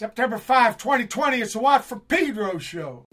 September 5, 2020, it's the Watt from Pedro show.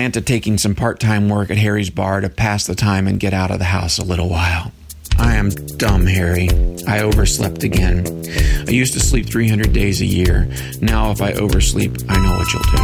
Santa taking some part time work at Harry's bar to pass the time and get out of the house a little while. I am dumb, Harry. I overslept again. I used to sleep 300 days a year. Now, if I oversleep, I know what you'll do.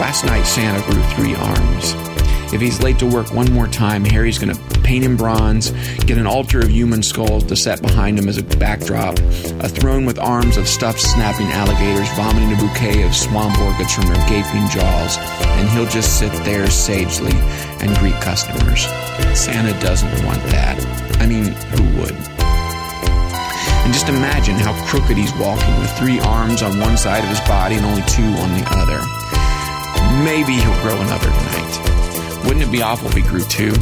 Last night, Santa grew three arms. If he's late to work one more time, Harry's going to paint him bronze, get an altar of human skulls to set behind him as a backdrop, a throne with arms of stuffed snapping alligators vomiting a bouquet of swamp orchids from their gaping jaws, and he'll just sit there sagely and greet customers. Santa doesn't want that. I mean, who would? And just imagine how crooked he's walking with three arms on one side of his body and only two on the other. Maybe he'll grow another tonight. Wouldn't it be awful if we grew two?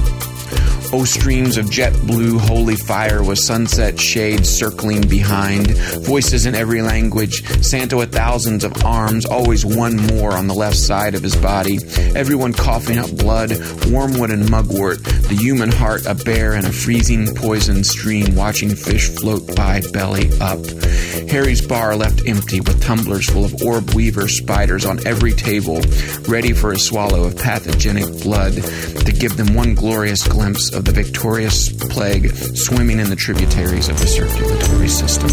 Oh, streams of jet blue holy fire with sunset shades circling behind, voices in every language, Santa with thousands of arms, always one more on the left side of his body, everyone coughing up blood, wormwood and mugwort, the human heart a bear in a freezing poison stream, watching fish float by belly up. Harry's bar left empty with tumblers full of orb weaver spiders on every table, ready for a swallow of pathogenic blood to give them one glorious glimpse of the victorious plague swimming in the tributaries of the circulatory system.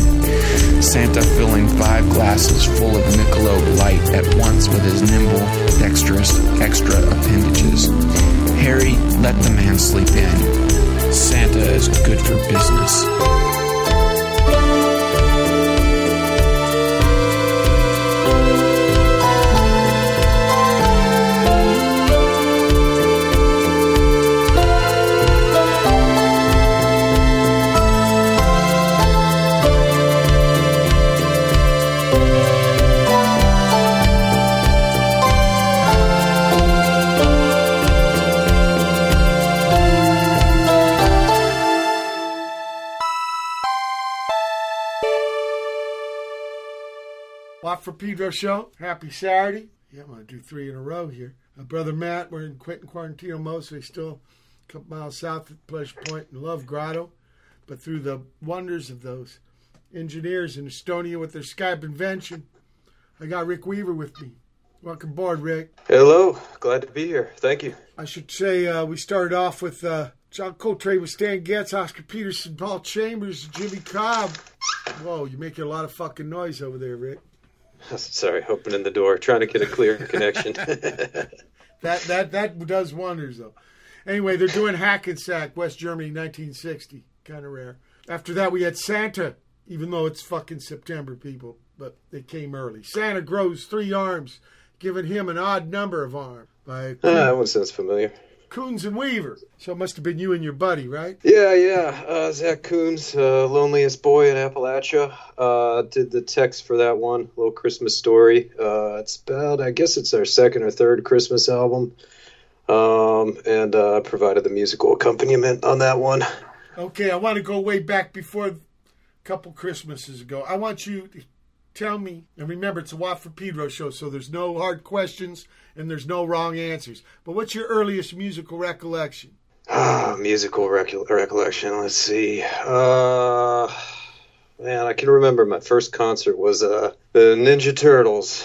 Santa filling five glasses full of Michelob Light at once with his nimble, dexterous, extra appendages. Harry, let the man sleep in. Santa is good for business. Pedro show. Happy Saturday. Yeah, I'm going to do three in a row here. My brother Matt, we're in Quentin Quarantino mostly, still a couple miles south of Pleasure Point in Love Grotto. But through the wonders of those engineers in Estonia with their Skype invention, I got Rick Weaver with me. Welcome aboard, Rick. Hello, glad to be here. Thank you. I should say uh, we started off with uh, John Coltrane with Stan Getz, Oscar Peterson, Paul Chambers, Jimmy Cobb. Whoa, you're making a lot of fucking noise over there, Rick. Sorry, opening the door, trying to get a clear connection. that that that does wonders though. Anyway, they're doing Hackensack, West Germany, 1960. Kind of rare. After that, we had Santa, even though it's fucking September, people, but they came early. Santa grows three arms, giving him an odd number of arms. By Ah, that one sounds familiar. Kouns and Weaver. So it must have been you and your buddy, right? Yeah, yeah. Uh, Zach Kouns, uh, Loneliest Boy in Appalachia, uh, did the text for that one, Little Christmas Story. Uh, it's about, I guess it's our second or third Christmas album. Um, and uh, provided the musical accompaniment on that one. Okay, I want to go way back before a couple Christmases ago. I want you to tell me, and remember, it's a Watt from Pedro show, so there's no hard questions and there's no wrong answers. But what's your earliest musical recollection? Ah, musical recol- recollection. Let's see. Uh, man, I can remember my first concert was uh, the Ninja Turtles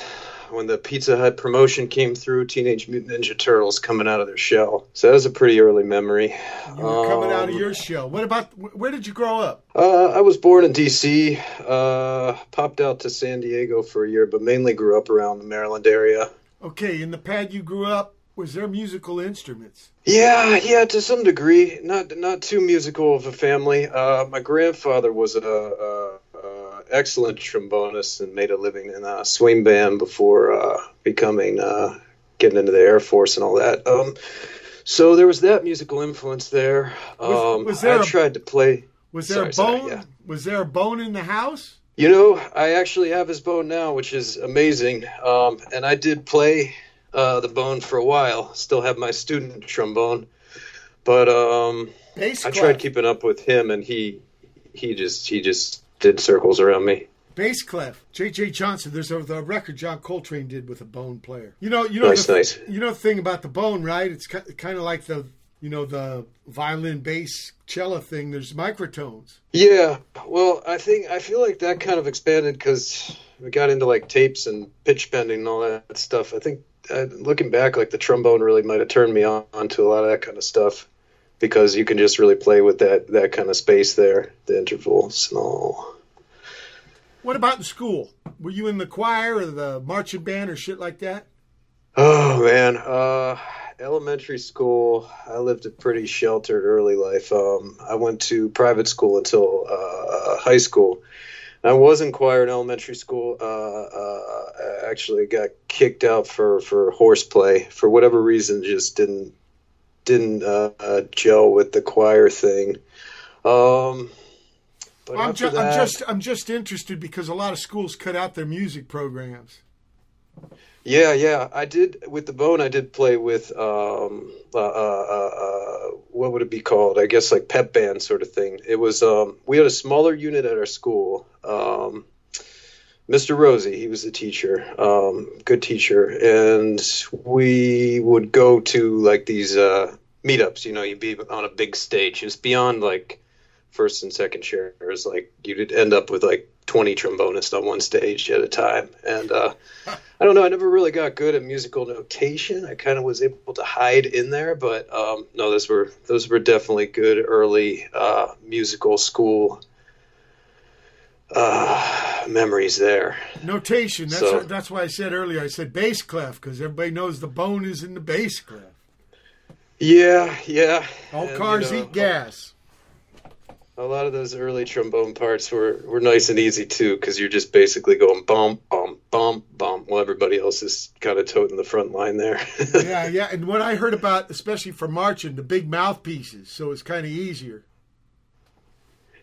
when the Pizza Hut promotion came through. Teenage Mutant Ninja Turtles coming out of their shell. So that was a pretty early memory. You were coming out of Um, your shell. What about where did you grow up? Uh, I was born in D.C. Uh, popped out to San Diego for a year, but mainly grew up around the Maryland area. Okay, in the pad you grew up, was there musical instruments? Yeah, yeah, to some degree. Not not too musical of a family. Uh, my grandfather was a, a excellent trombonist and made a living in a swing band before uh, becoming uh, getting into the Air Force and all that. Um, so there was that musical influence there. Was- Um, was there I a- tried to play. Was there a bone? sorry, yeah. Was there a bone in the house? You know, I actually have his bone now, which is amazing. Um, and I did play uh, the bone for a while. Still have my student trombone, but um, I tried keeping up with him, and he he just he just did circles around me. Bass clef. J.J. Johnson. There's a the record John Coltrane did with a bone player. You know, you know, Nice, the, nice. you know the thing about the bone, right? It's kind of like the you know the violin, bass, cello thing. There's microtones. Yeah, well, I think I feel like that kind of expanded because we got into like tapes and pitch bending and all that stuff. I think uh, looking back, like the trombone really might have turned me on to a lot of that kind of stuff because you can just really play with that that kind of space there, the intervals and all. What about in school? Were you in the choir or the marching band or shit like that? Oh man, uh, elementary school. I lived a pretty sheltered early life. Um, I went to private school until uh, high school. I was in choir in elementary school. Uh, uh, I actually got kicked out for for horseplay for whatever reason. Just didn't didn't uh, uh, gel with the choir thing. Um, but I'm, ju- I'm just I'm just interested because a lot of schools cut out their music programs. Yeah, yeah, I did with the bone. I did play with um, uh, uh, uh, uh, what would it be called? I guess like pep band sort of thing. It was um, we had a smaller unit at our school. Um, Mr. Rosie, he was the teacher, um, good teacher, and we would go to like these uh, meetups. You know, you'd be on a big stage. It's beyond like first and second chairs. Like you'd end up with like 20 trombonists on one stage at a time, and uh, I don't know. I never really got good at musical notation. I kind of was able to hide in there, but um, no, those were those were definitely good early uh, musical school uh, memories there. Notation. That's So- that's why I said earlier. I said bass clef because everybody knows the bone is in the bass clef. Yeah, yeah. All And, cars you know, eat gas. A lot of those early trombone parts were, were nice and easy too, because you're just basically going bum bum bum bum while everybody else is kind of toting the front line there. yeah, yeah. And what I heard about, especially for marching, the big mouthpieces, so it's kind of easier.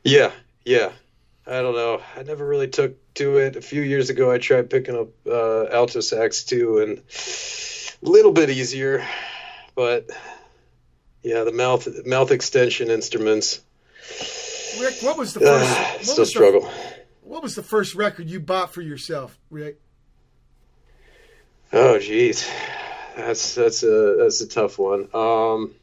Yeah, yeah. I don't know. I never really took to it. A few years ago, I tried picking up uh, alto sax too, and a little bit easier, but yeah, the mouth mouth extension instruments Rick, what was the first? uh, what still struggle. The, what was the first record you bought for yourself, Rick? Oh, geez, that's that's a that's a tough one. Um,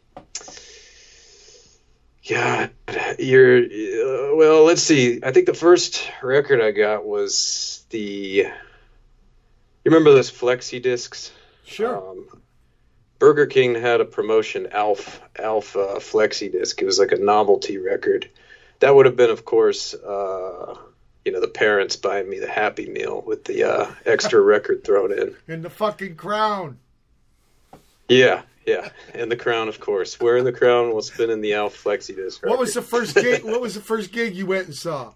God, you're uh, well. Let's see. I think the first record I got was the. You remember those flexi discs? Sure. Um, Burger King had a promotion, Alf Alpha Flexi Disc. It was like a novelty record. That would have been, of course, uh, you know, the parents buying me the Happy Meal with the uh, extra record thrown in. and the fucking crown. Yeah, yeah, and the crown, of course. Wearing the crown while spinning the Alf Flexi Disc. What was the first gig? what was the first gig you went and saw?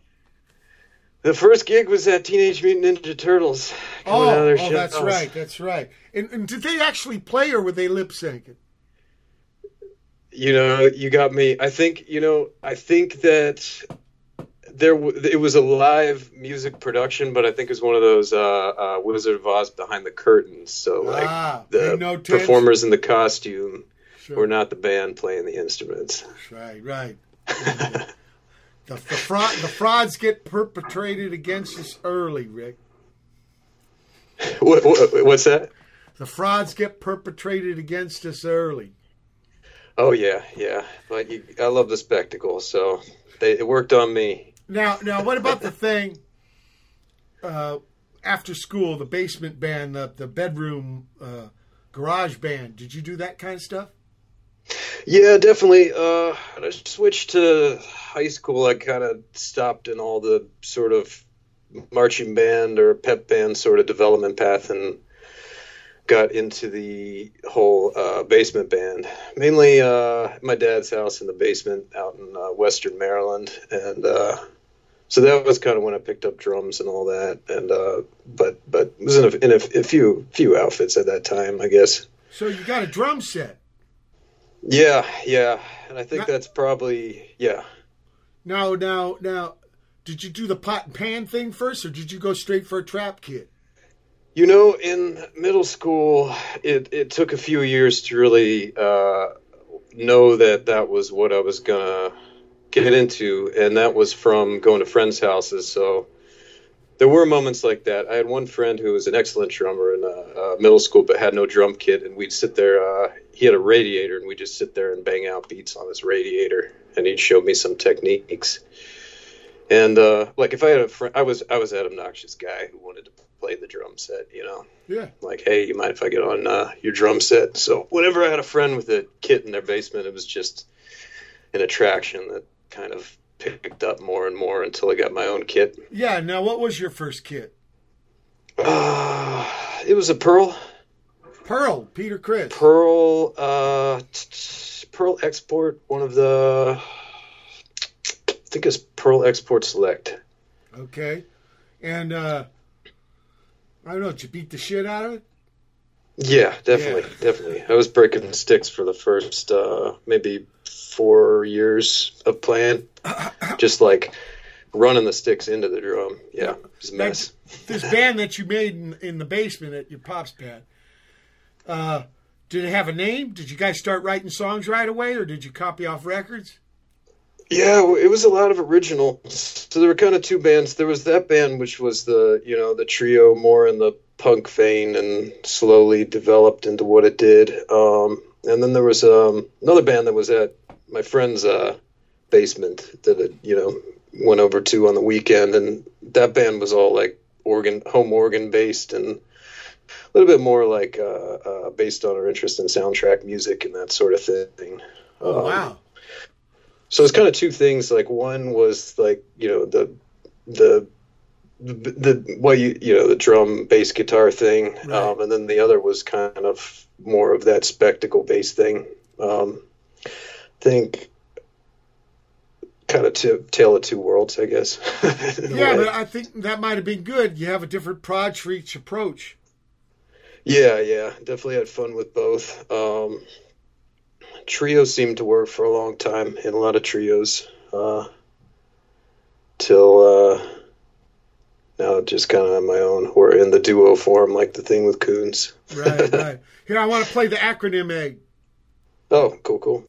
The first gig was at Teenage Mutant Ninja Turtles. coming oh, out of Oh, oh that's That was- right. That's right. And, and did they actually play or were they lip syncing? you know you got me i think you know i think that there w- it was a live music production but i think it was one of those uh, uh wizard of oz behind the curtains so like Ah, the no performers in the costume Sure. were not the band playing the instruments Right, right. the, the, fraud, the frauds get perpetrated against us early, Rick. what, what, what's that The frauds get perpetrated against us early. oh yeah yeah but you, i love the spectacle so they, it worked on me Now, now, what about the thing uh, after school, the basement band, the, the bedroom uh, garage band? Did you do that kind of stuff? Yeah, definitely. Uh, I switched to high school, I kind of stopped in all the sort of marching band or pep band sort of development path and got into the whole uh, basement band. Mainly uh, my dad's house in the basement out in uh, Western Maryland, and uh, so that was kind of when I picked up drums and all that. And uh, but but was in, a, in a, a few few outfits at that time, I guess. So you got a drum set. Yeah, yeah, and I think Not- that's probably yeah. Now, now, now, did you do the pot and pan thing first, or did you go straight for a trap kit? You know, in middle school, it, it took a few years to really uh, know that that was what I was gonna get into, and that was from going to friends' houses. So there were moments like that. I had one friend who was an excellent drummer in uh, uh, middle school, but had no drum kit, and we'd sit there. Uh, he had a radiator, and we'd just sit there and bang out beats on his radiator, and he'd show me some techniques. And uh, like if I had a friend, I was I was that obnoxious guy who wanted to play the drum set. You know, Yeah. like, hey, you mind if I get on uh, your drum set? So whenever I had a friend with a kit in their basement, it was just an attraction that kind of picked up more and more until I got my own kit. Yeah. Now, what was your first kit? Uh, it was a Pearl, Pearl, Peter Criss. Pearl, uh, Pearl Export, one of the, I think it's Pearl Export Select. Okay. And uh I don't know, did you beat the shit out of it? Yeah, definitely, definitely. I was breaking sticks for the first uh, maybe four years of playing, just like running the sticks into the drum. Yeah, it was a mess. This band that you made in, in the basement at your pop's pad, uh, did it have a name? Did you guys start writing songs right away, or did you copy off records? Yeah, it was a lot of original. So there were kind of two bands. There was that band, which was the you know the trio more in the punk vein, and slowly developed into what it did. Um, and then there was um, another band that was at my friend's uh, basement that it, you know went over to on the weekend, and that band was all like organ, home organ based, and a little bit more like uh, uh, based on our interest in soundtrack music and that sort of thing. Oh, Um, wow. so it's kind of two things. Like one was like you know the the the, the what you you know the drum bass guitar thing, Right. um, and then the other was kind of more of that spectacle bass thing. Um, I think kind of t- tale of two worlds, I guess. Yeah, but I think that might have been good. You have a different prod for each approach. Yeah, yeah, definitely had fun with both. Um, trios seemed to work for a long time in a lot of trios, uh, till uh, now just kind of on my own or in the duo form, like the thing with Kouns. Right, right. Here, I want to play the acronym egg. Oh, cool, cool.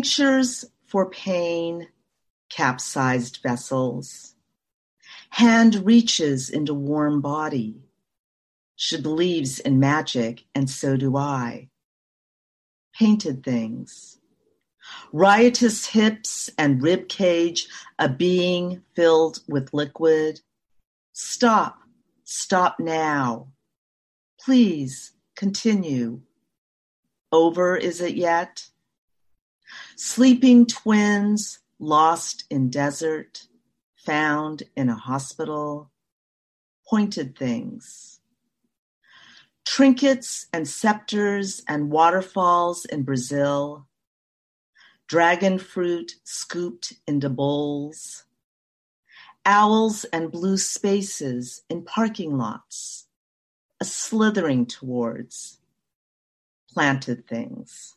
Tinctures for pain, capsized vessels. Hand reaches into warm body. She believes in magic, and so do I. Painted things. Riotous hips and rib cage, a being filled with liquid. Stop, stop now. Please continue. Over is it yet? Sleeping twins lost in desert, found in a hospital, pointed things. Trinkets and scepters and waterfalls in Brazil, dragon fruit scooped into bowls, owls and blue spaces in parking lots, a slithering towards planted things.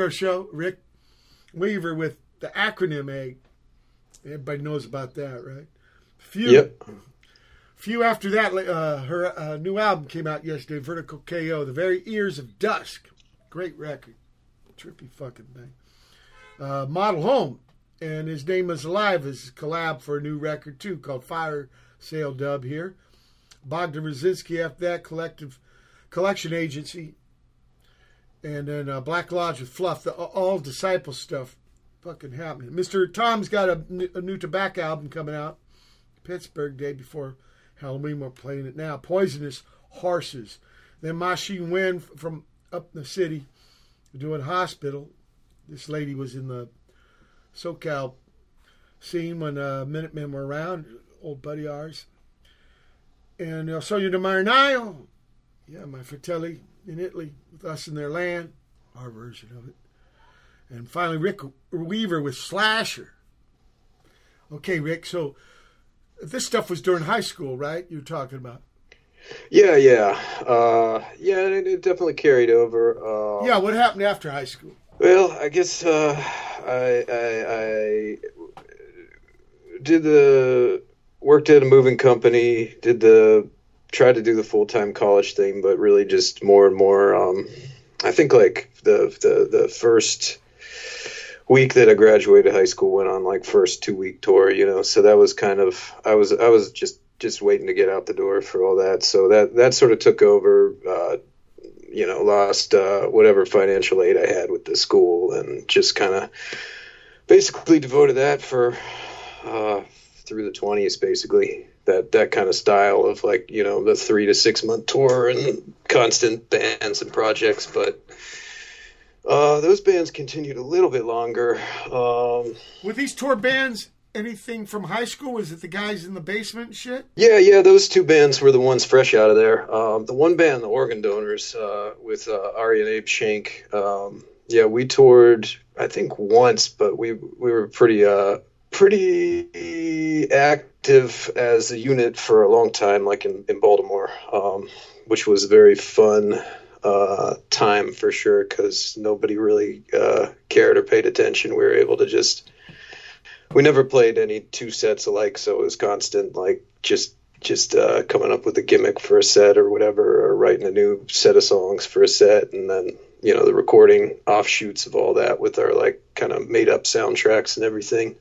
Pedro show. Rick Weaver with the acronym egg. Everybody knows about that, right? Phew, Yep. Phew after that, uh, her uh, new album came out yesterday, Vertical KO, The Very Ears of Dusk. Great record. Trippy fucking thing. Uh, Model Home, and his name is Alive, is collab for a new record too called Fire Sale Dub here. Bogdan Raczynski after that, Collective Collection Agency, and then uh, Black Lodge with Fluff, the all disciple stuff, fucking happening. Mister Tom's got a new tobacco album coming out, Pittsburgh day before Halloween. We're playing it now. Poisonous Horses. Then Maw Shein Win from up in the city, doing Hospital. This lady was in the SoCal scene when uh, Minutemen were around, old buddy ours. And uh, Sogno del Marinaio, yeah, my fratelli in Italy with us in their land, our version of it. And finally, Rick Weaver with Slasher. Okay, Rick, so This stuff was during high school, right? You're talking about. Yeah, yeah, uh, yeah. It, it definitely carried over. Uh, Yeah, what happened after high school? Well, I guess uh, I, I I did the worked at a moving company. Did the tried to do the full time college thing, but really just more and more. Um, I think like the the the first week that I graduated high school went on like first two week tour, you know. So that was kind of I was I was just just waiting to get out the door for all that. So that that sort of took over. Uh, you know, lost uh, whatever financial aid I had with the school, and just kind of basically devoted that for uh, through the twenties, basically that that kind of style of like you know the three to six month tour and constant bands and projects, but. Uh, those bands continued a little bit longer. Um, With these tour bands, anything from high school? Was it the guys in the basement shit? Yeah, yeah, those two bands were the ones fresh out of there. Um, the one band, the Organ Donors, uh, with uh, Ari and Abe Shank. Um, yeah, we toured, I think once, but we we were pretty uh, pretty active as a unit for a long time, like in in Baltimore, um, which was a very fun uh, time for sure because nobody really uh, cared or paid attention. We were able to just we never played any two sets alike, so it was constant like just just uh, coming up with a gimmick for a set or whatever, or writing a new set of songs for a set, and then you know the recording offshoots of all that with our like kind of made up soundtracks and everything.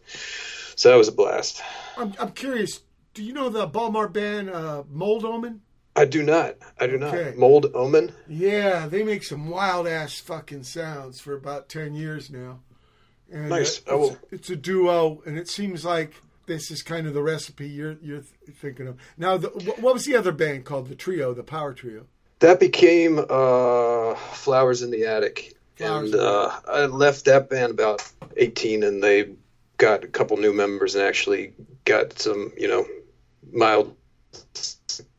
So that was a blast. I'm, I'm curious. Do you know the Baltimore band uh, Mold Omen? I do not. I do Okay. not. Mold Omen. Yeah, they make some wild ass fucking sounds for about ten years now. And Nice. uh, will- It's, it's a duo, and it seems like this is kind of the recipe you're you're thinking of. Now, the, what was the other band called? The trio, the Power Trio. That became uh, Flowers in the Attic, Flowers and uh, I left that band about eighteen, and they got a couple new members and actually got some, you know, mild.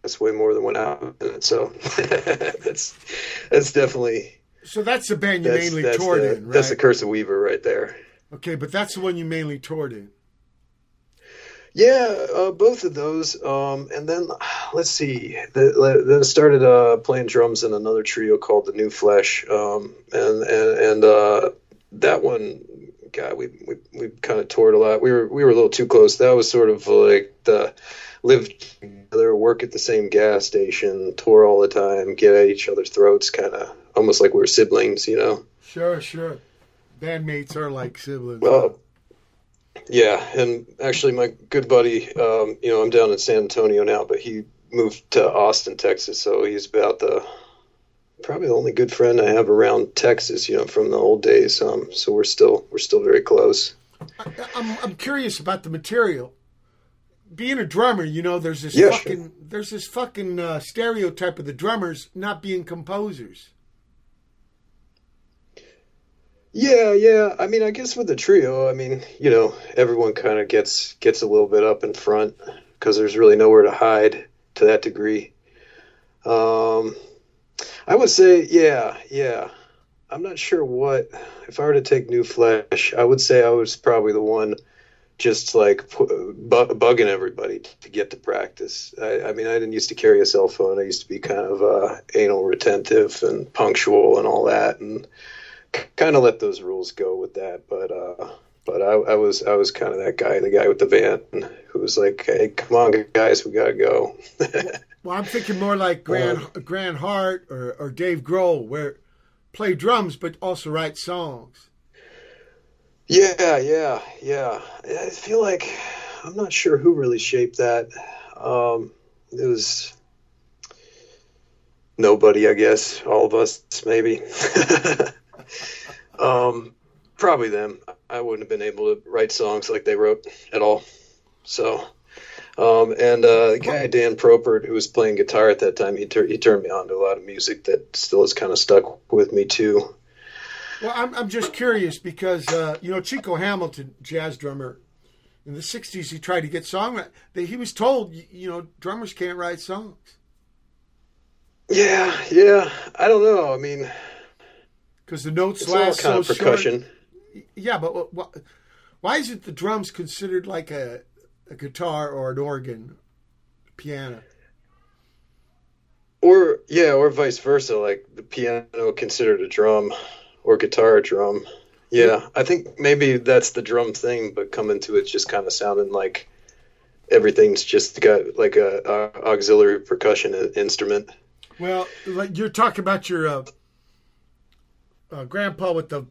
That's way more than one album so that's that's definitely So that's the band you that's, mainly that's toured the, in, right? that's the Curse of Weaver right there. okay, but that's the one you mainly toured in. Yeah, uh, both of those. Um, and then let's see. The, then started uh, playing drums in another trio called the New Flesh, um, and and and uh, that one, God, we we, we kind of toured a lot. We were we were a little too close. That was sort of like the live together, work at the same gas station, tour all the time, get at each other's throats, kind of almost like we were siblings, you know. Sure, sure. Bandmates are like siblings. Well, yeah, and actually, my good buddy, um, you know, I'm down in San Antonio now, but he moved to Austin, Texas, so he's about the probably the only good friend I have around Texas, you know, from the old days. Um, so we're still we're still very close. I'm I'm curious about the material. Being a drummer, you know, there's this Yeah, fucking sure. there's this fucking uh, stereotype of the drummers not being composers. Yeah, yeah. I mean, I guess with the trio, I mean, you know, everyone kind of gets gets a little bit up in front because there's really nowhere to hide to that degree. Um, I would say, yeah, yeah. I'm not sure what if I were to take New Flesh, I would say I was probably the one just like bu- bugging everybody to get to practice. I, I mean, I didn't used to carry a cell phone. I used to be kind of uh, anal retentive and punctual and all that, and kind of let those rules go with that. But uh, but I, I was I was kind of that guy, the guy with the van, who was like, "Hey, come on, guys, we gotta go." Well, I'm thinking more like Grant Grant Hart or, or Dave Grohl, where play drums but also write songs. yeah, yeah, yeah. I feel like I'm not sure who really shaped that. Um, it was nobody, I guess. All of us, maybe. um, probably them. I wouldn't have been able to write songs like they wrote at all. So, um, and uh, the guy Dan Propert, who was playing guitar at that time, he, tur- he turned me on to a lot of music that still has kind of stuck with me too. Well, I'm I'm just curious because uh, you know Chico Hamilton, jazz drummer, in the '60s, he tried to get song. He was told, you know, drummers can't write songs. Yeah, yeah. I don't know. I mean, because the notes it's all last kind so of percussion. short. Yeah, but why is it the drums considered like a a guitar or an organ, piano. Or yeah, or vice versa, like the piano considered a drum or guitar a drum. Yeah, I think maybe that's the drum thing, but coming to it just kind of sounding like everything's just got like a, a auxiliary percussion instrument. Well, like you're talking about your uh, uh, grandpa with the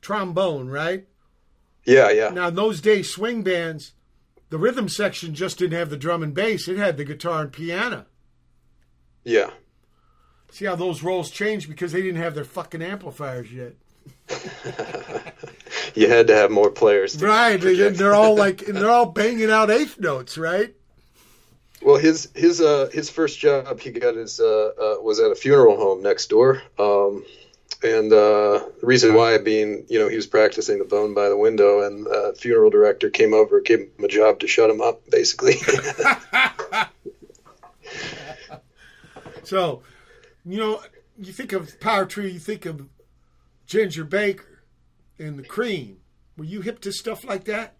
trombone, right? Yeah, yeah, Now, in those days, swing bands, the rhythm section just didn't have the drum and bass; it had the guitar and piano. yeah. See how those roles changed because they didn't have their fucking amplifiers yet. You had to have more players. to Right? Project. they're all like they're all banging out eighth notes, right? Well, his his uh his first job he got his uh, uh was at a funeral home next door. Um, and uh, the reason why being, you know, he was practicing the bone by the window, and uh, funeral director came over, gave him a job to shut him up, basically. So, you know, you think of Power Trio, you think of Ginger Baker and the Cream. Were you hip to stuff like that?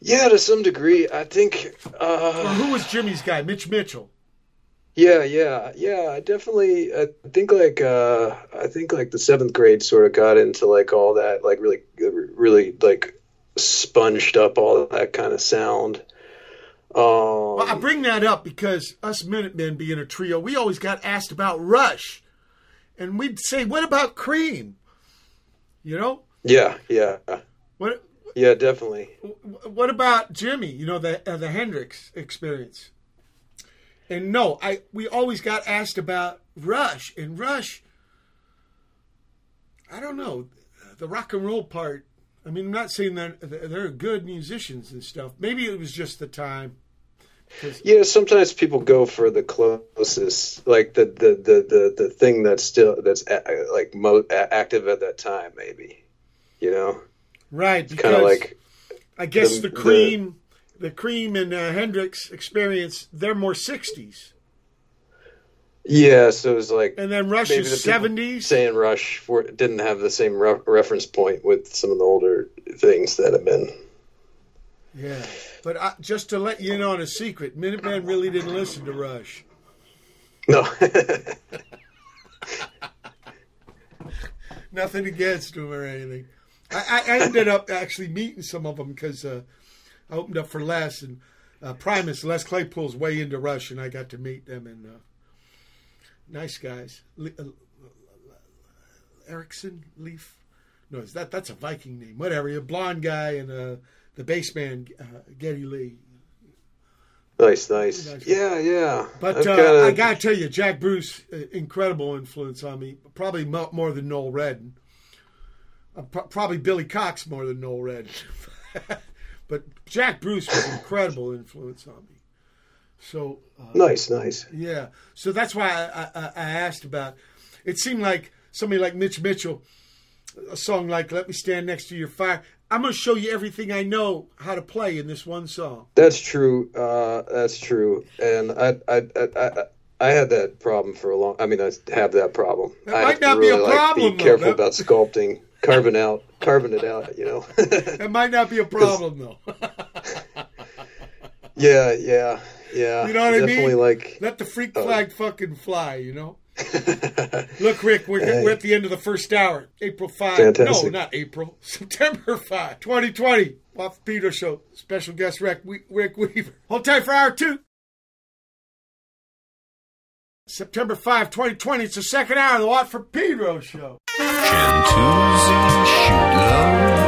yeah, to some degree, I think. Uh, who was Jimmy's guy? Mitch Mitchell. Yeah, yeah, yeah. I definitely. I think like uh, I think like the seventh grade sort of got into like all that, like really, really like sponged up all that kind of sound. Um, Well, I bring that up because us Minutemen being a trio, we always got asked about Rush. And we'd say, what about Cream? You know? yeah, yeah, What yeah, definitely. what about Jimmy? You know, the uh, the Hendrix experience. And no, I we always got asked about Rush. And Rush, I don't know, the rock and roll part. I mean, I'm not saying that they're good musicians and stuff. Maybe it was just the time. Yeah, sometimes people go for the closest, like the the the the, the thing that's still that's a, like mo- active at that time, maybe. You know, Right, kind of because like I guess the- the, the- cream, the, cream and uh, Hendrix experience, they're more '60s, yeah. So it was like and then Rush maybe the is '70s. saying Rush for, didn't have the same re- reference point with some of the older things that have been. Yeah, but I, just to let you in on a secret, Minuteman really didn't listen to Rush. No, Nothing against him or anything. I, I I ended up actually meeting some of them because uh, I opened up for Les and uh, Primus. Les Claypool's way into Rush, and I got to meet them and uh, nice guys. Le- uh, Erickson Leaf. No, is that that's a Viking name? Whatever. A blonde guy and uh, the bass man uh, Geddy Lee. nice, nice. Yeah, yeah. But uh, kinda- I gotta tell you, Jack Bruce, incredible influence on me. Probably more than Noel Redding. Uh, pro- probably Billy Cox more than Noel Redding. but Jack Bruce was incredible influence on me. So uh, nice, nice. yeah, so that's why I, I, I asked about. It seemed like somebody like Mitch Mitchell, a song like "Let Me Stand Next to Your Fire." I'm going to show you everything I know how to play in this one song. That's true. Uh, that's true. And I, I, I, I, I had that problem for a long. I mean, I have that problem. That I might not be a really, like, problem, Be though. careful That- about sculpting, carving out, carving it out. You know. That might not be a problem though. yeah, yeah, yeah. You know what I Definitely mean? like. Let the freak uh, flag fucking fly, you know? Look, Rick, we're, Hey. we're at the end of the first hour. April 5. Fantastic. No, not April. September 5, 2020. Off the Peter Show. Special guest Rick, We- Rick Weaver. Hold tight for hour two. September 5, 2020. It's the second hour of the Watt from Pedro Show. Shoot low.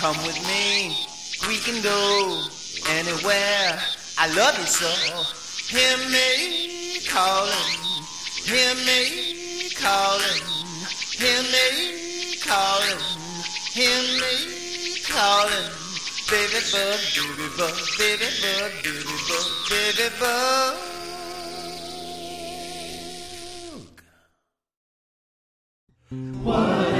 Come with me, we can go anywhere. I love you so. Hear me calling, hear me calling, hear me calling, hear me calling. Baby bug, baby bug, baby bug, baby bug, baby bug. What?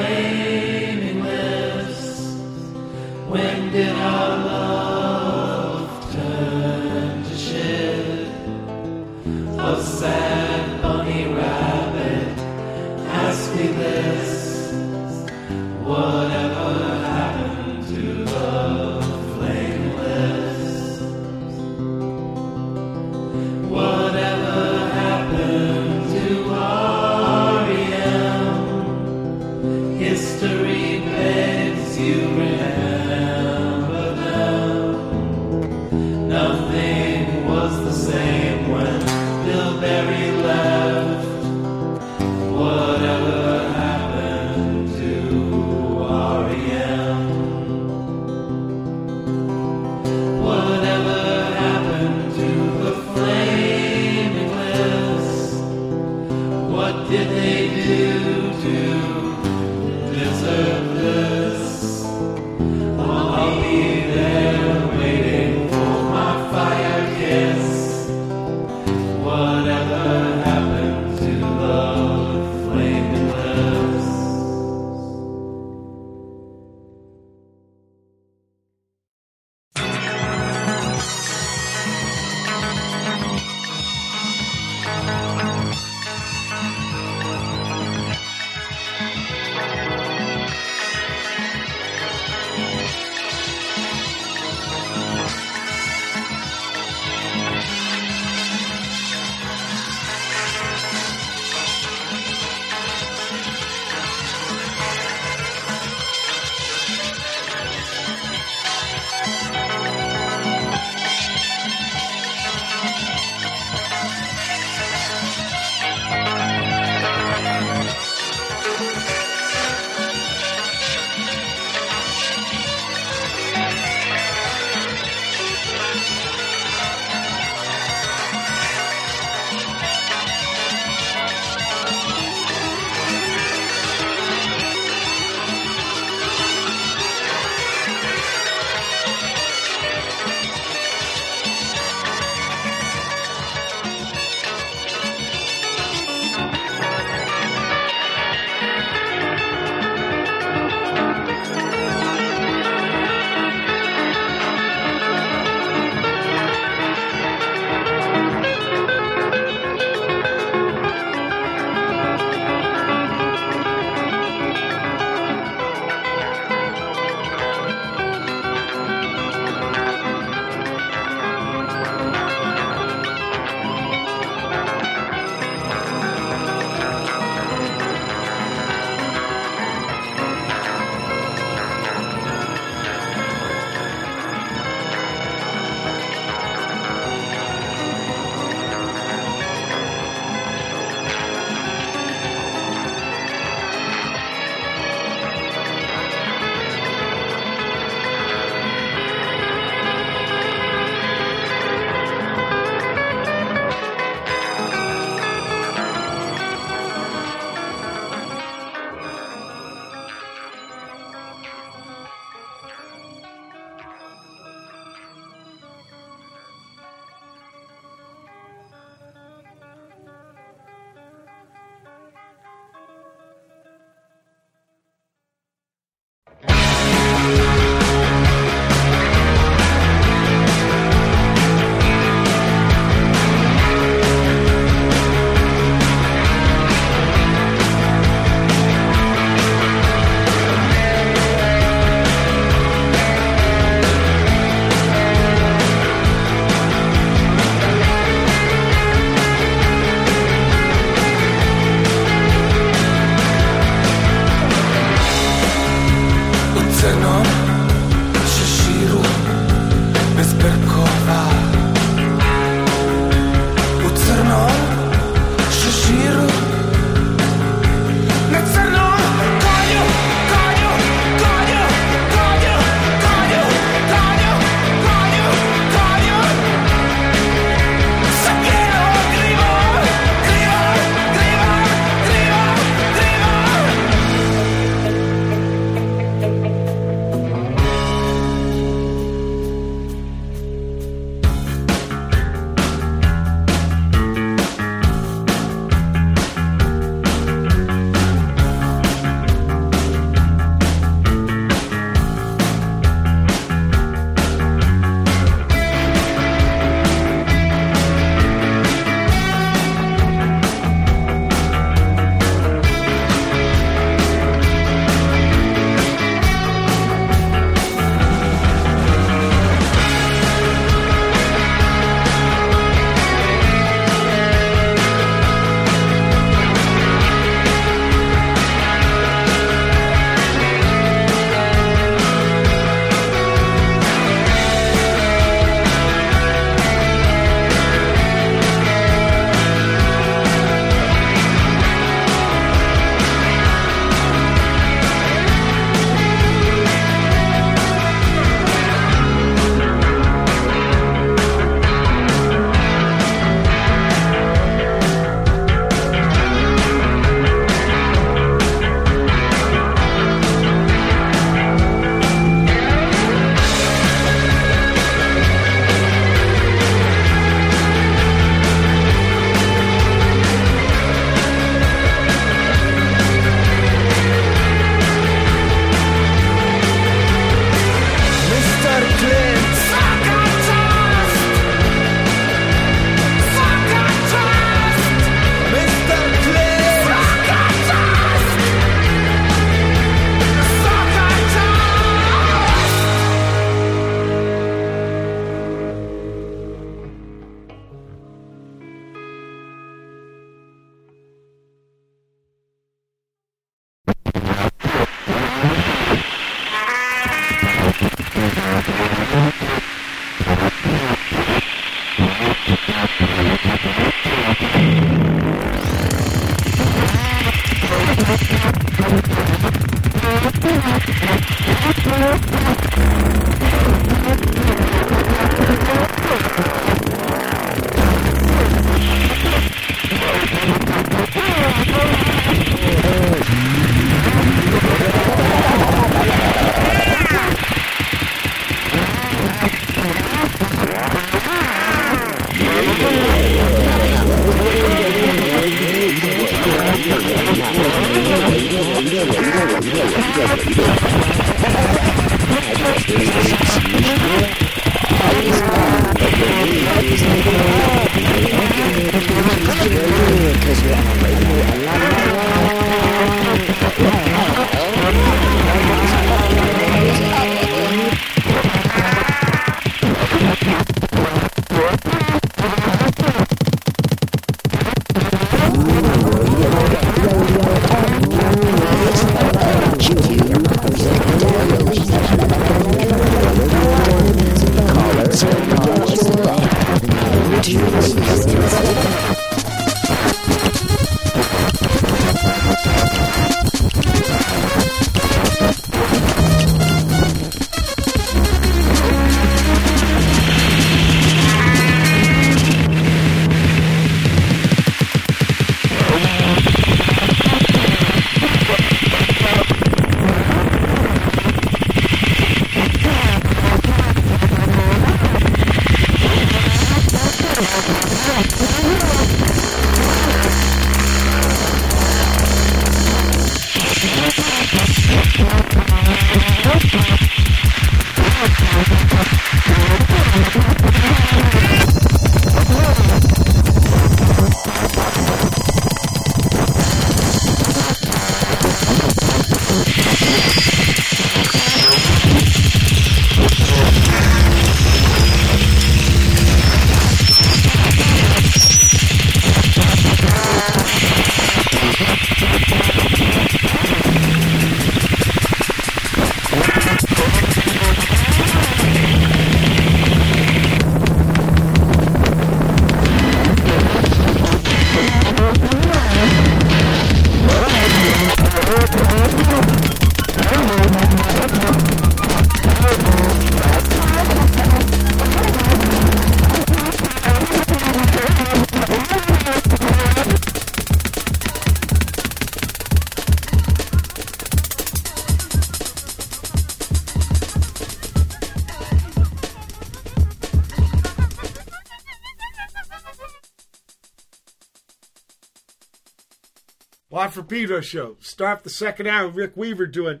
Pedro show. Start the second hour Rick Weaver doing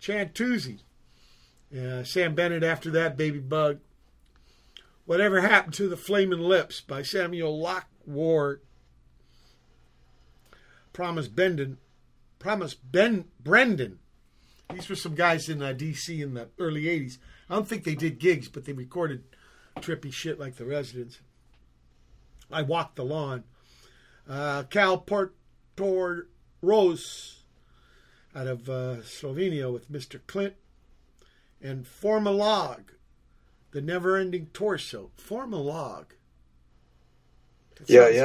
Chantoosie. Uh, Samm Bennett after that, Baby Bug. Whatever Happened to the Flaming Lips by Samuel Lockward. Bomis Prendin. Promise Ben Brendan. These were some guys in uh, D.C. in the early 80s. I don't think they did gigs, but they recorded trippy shit like The Residents. I Walked the Lawn. Uh, Cal Portor Rose out of uh, Slovenia with Mr. Clint. And Form a Log, the never ending torso. Form a Log. That Yeah, sounds-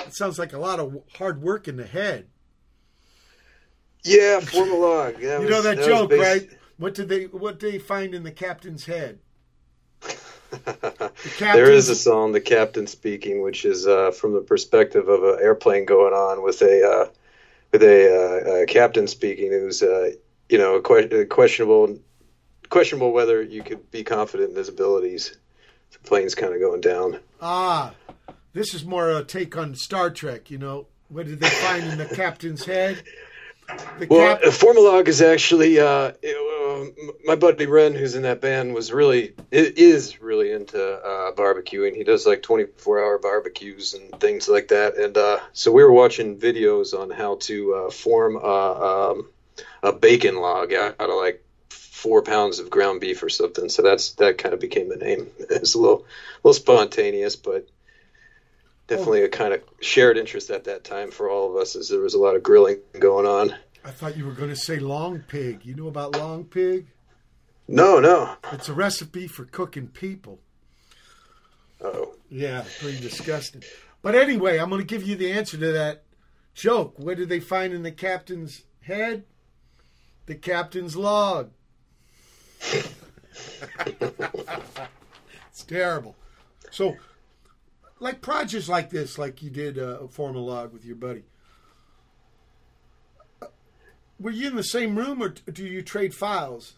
yeah. It sounds like a lot of hard work in the head. Yeah, Form a Log. That you know was- that, joke, based- right? What did they What did they find in the captain's head? there is a song, "The Captain Speaking," which is uh, from the perspective of an airplane going on with a uh, with a, uh, uh captain speaking, who's uh, you know que- questionable questionable whether you could be confident in his abilities. The plane's kind of going down. Ah, this is more a take on Star Trek. You know, what did they find in the captain's head? The Well, cap- Form a Log is actually uh, uh, my buddy Ren, who's in that band, was really is really into uh, barbecuing. He does like 24 hour barbecues and things like that. And uh, so we were watching videos on how to uh, form a, um, a bacon log out out of like four pounds of ground beef or something. So that's that kind of became the name. It's a little a little spontaneous, but definitely a kind of shared interest at that time for all of us, as there was a lot of grilling going on. I thought you were going to say long pig. You know about long pig? No, no. It's a recipe for cooking people. Oh. Yeah, pretty disgusting. But anyway, I'm going to give you the answer to that joke. What did they find in the captain's head? The captain's log. it's terrible. So, like projects like this, like you did uh, form a log with your buddy. Uh, Were you in the same room, or do you trade files?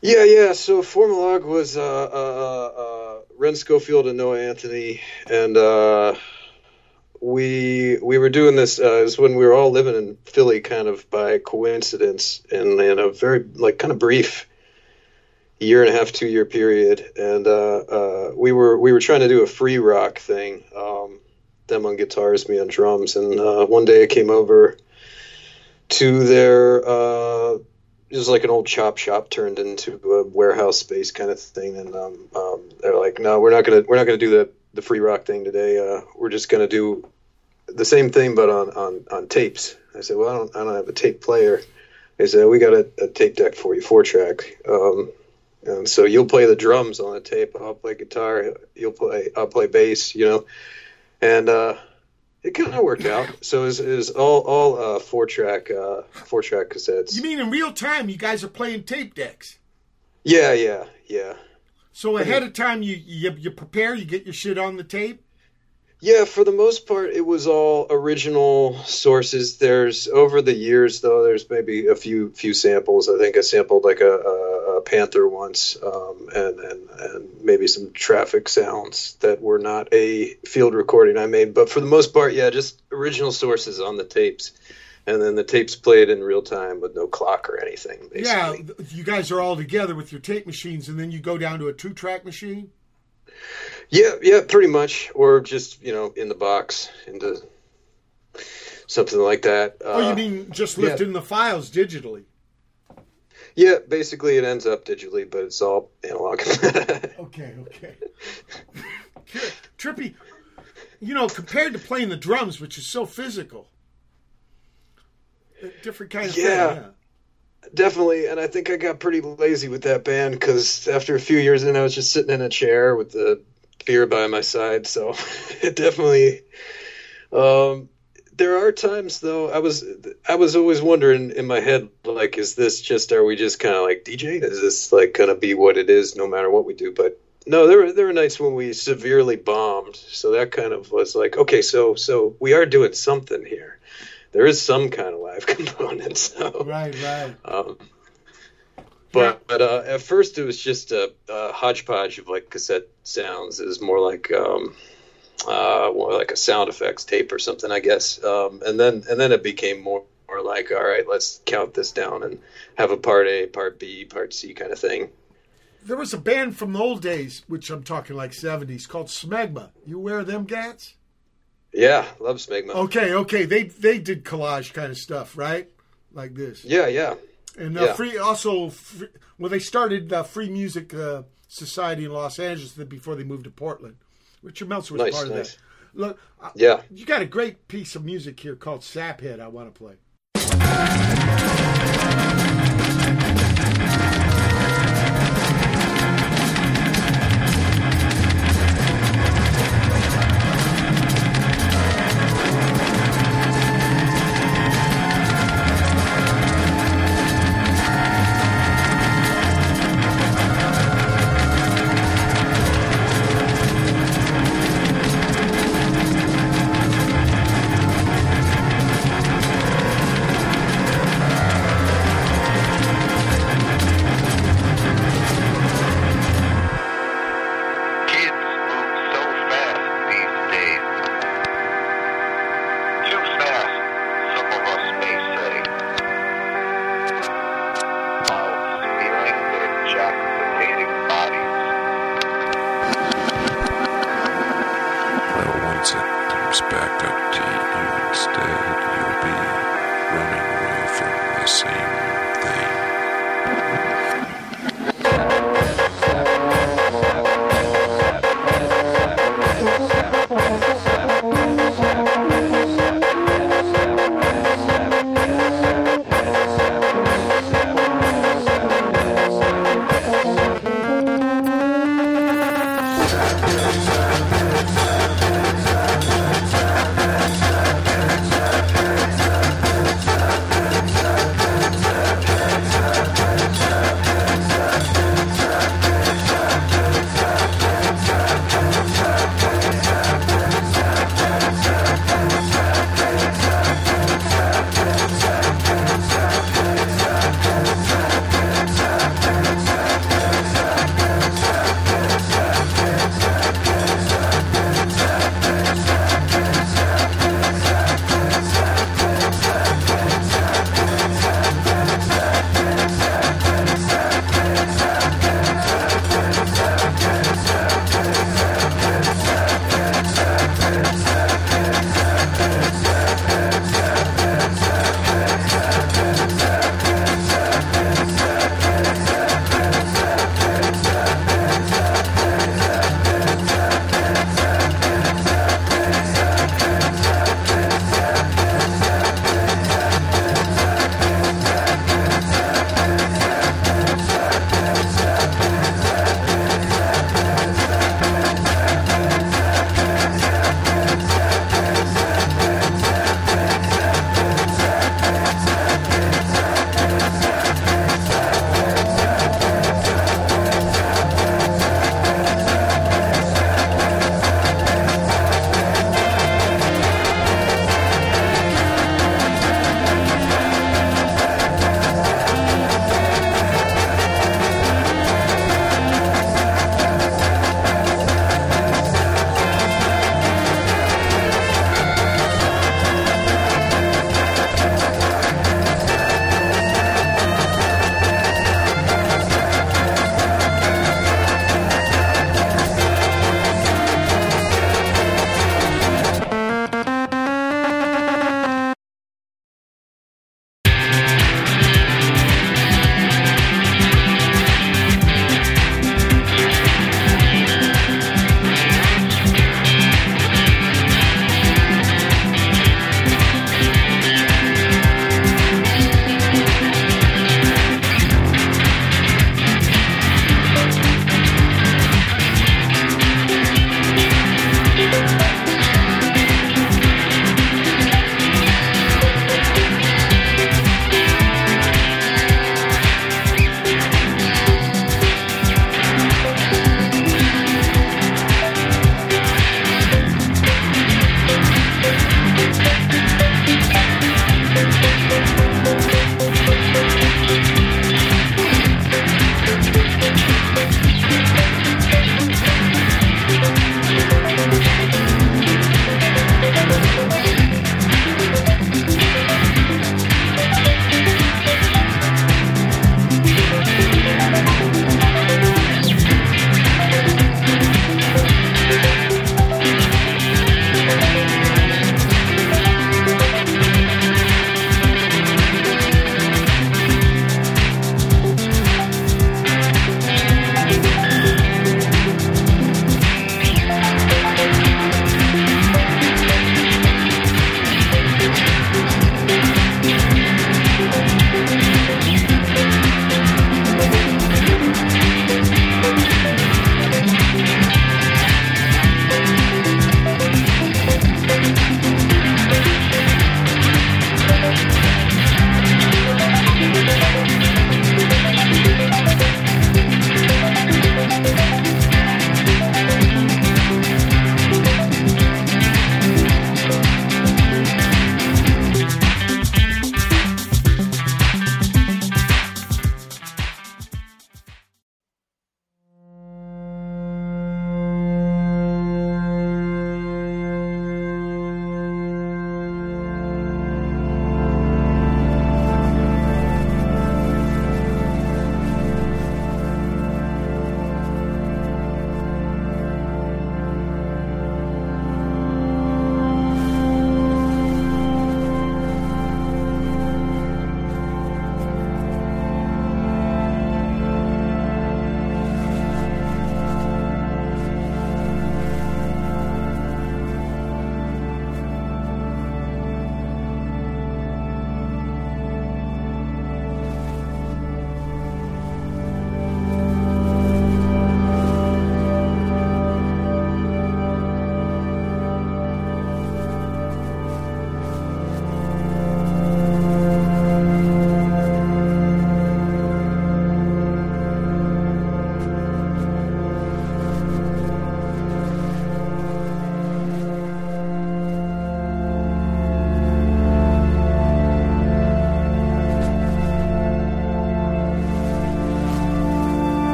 Yeah, yeah. So Form a Log was uh, uh, uh, Ren Schofield and Noah Anthony, and uh, we we were doing this. Uh, it was when we were all living in Philly, kind of by coincidence, and in a very like kind of brief year and a half, two year period. And uh, uh, we were we were trying to do a free rock thing. Um, them on guitars, me on drums, and uh, one day I came over to their. Uh, it was like an old chop shop turned into a warehouse space kind of thing, and um, um, they're like, "No, we're not gonna we're not gonna do the the free rock thing today. Uh, we're just gonna do the same thing, but on on on tapes." I said, "Well, I don't I don't have a tape player." They said, "We got a, a tape deck for you, four track." Um, and so you'll play the drums on the tape. I'll play guitar. You'll play. I'll play bass. You know, and uh, it kind of worked out. So it was, it was all all uh, four track uh, four track cassettes. You mean in real time, you guys are playing tape decks? Yeah, yeah, yeah. So ahead of time, you you, you prepare, you get your shit on the tape. Yeah, for the most part, it was all original sources. There's over the years, though, there's maybe a few few samples. I think I sampled like a, a, a Panther once, um, and and and maybe some traffic sounds that were not a field recording I made. But for the most part, yeah, just original sources on the tapes, and then the tapes played in real time with no clock or anything. Basically. Yeah, you guys are all together with your tape machines, and then you go down to a two track machine. Yeah, yeah, pretty much, or just you know in the box into something like that. oh, you Uh, mean just yeah. lifting the files digitally? Yeah, basically it ends up digitally, but it's all analog. Okay, okay. Trippy, you know, compared to playing the drums, which is so physical, different kind of Yeah. thing. Yeah. Definitely, and I think I got pretty lazy with that band because after a few years in, I was just sitting in a chair with the beer by my side. So it definitely. Um, there are times though I was I was always wondering in my head like is this just are we just kind of like DJ is this like gonna be what it is no matter what we do but no there were there were nights when we severely bombed so that kind of was like okay so so we are doing something here there is some kind of live component so Right, right. um, but but uh, at first it was just a, a hodgepodge of like cassette sounds. It was more like um, uh, more like a sound effects tape or something, I guess. Um, and then and then it became more more like all right, let's count this down and have a part A, part B, part C kind of thing. There was a band from the old days, which I'm talking like 70s, called Smegma. You wear them gats? Yeah, love Smegma. Okay, okay. They they did collage kind of stuff, right? Like this. Yeah, yeah. And uh, Yeah. free also, free, well, they started the Free Music uh, Society in Los Angeles before they moved to Portland. Richard Meltzer was Nice, part of nice. that. Look, uh, Yeah. you got a great piece of music here called Saphead. I want to play.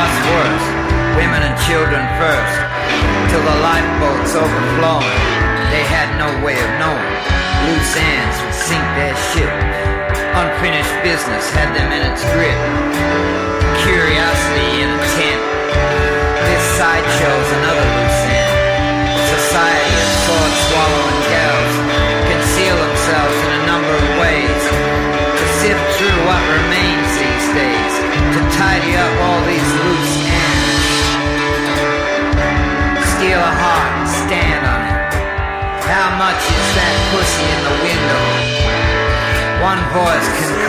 what's worse, women and children first, till the lifeboats overflowing. They had no way of knowing. Loose ends would sink their ship. Unfinished business had them in its grip. Curiosity intent. This sideshow's another pussy in the window. One voice can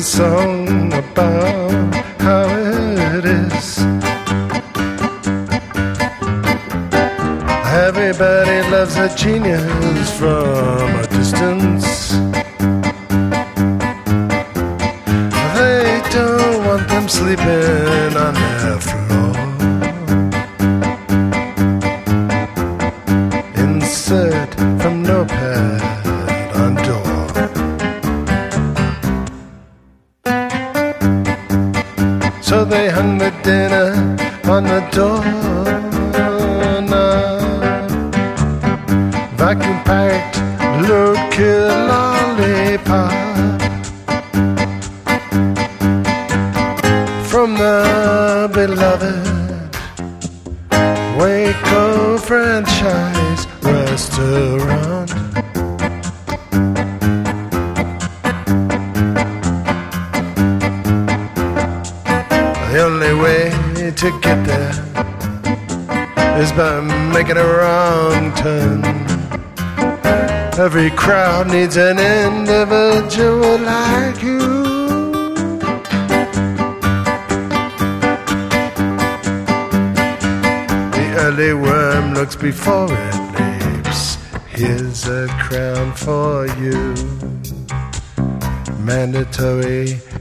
a song about how it is. Everybody loves a genius from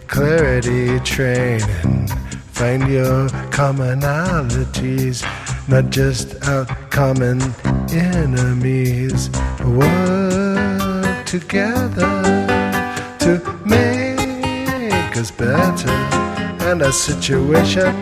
clarity training. Find your commonalities, not just our common enemies. Work together to make us better and our situation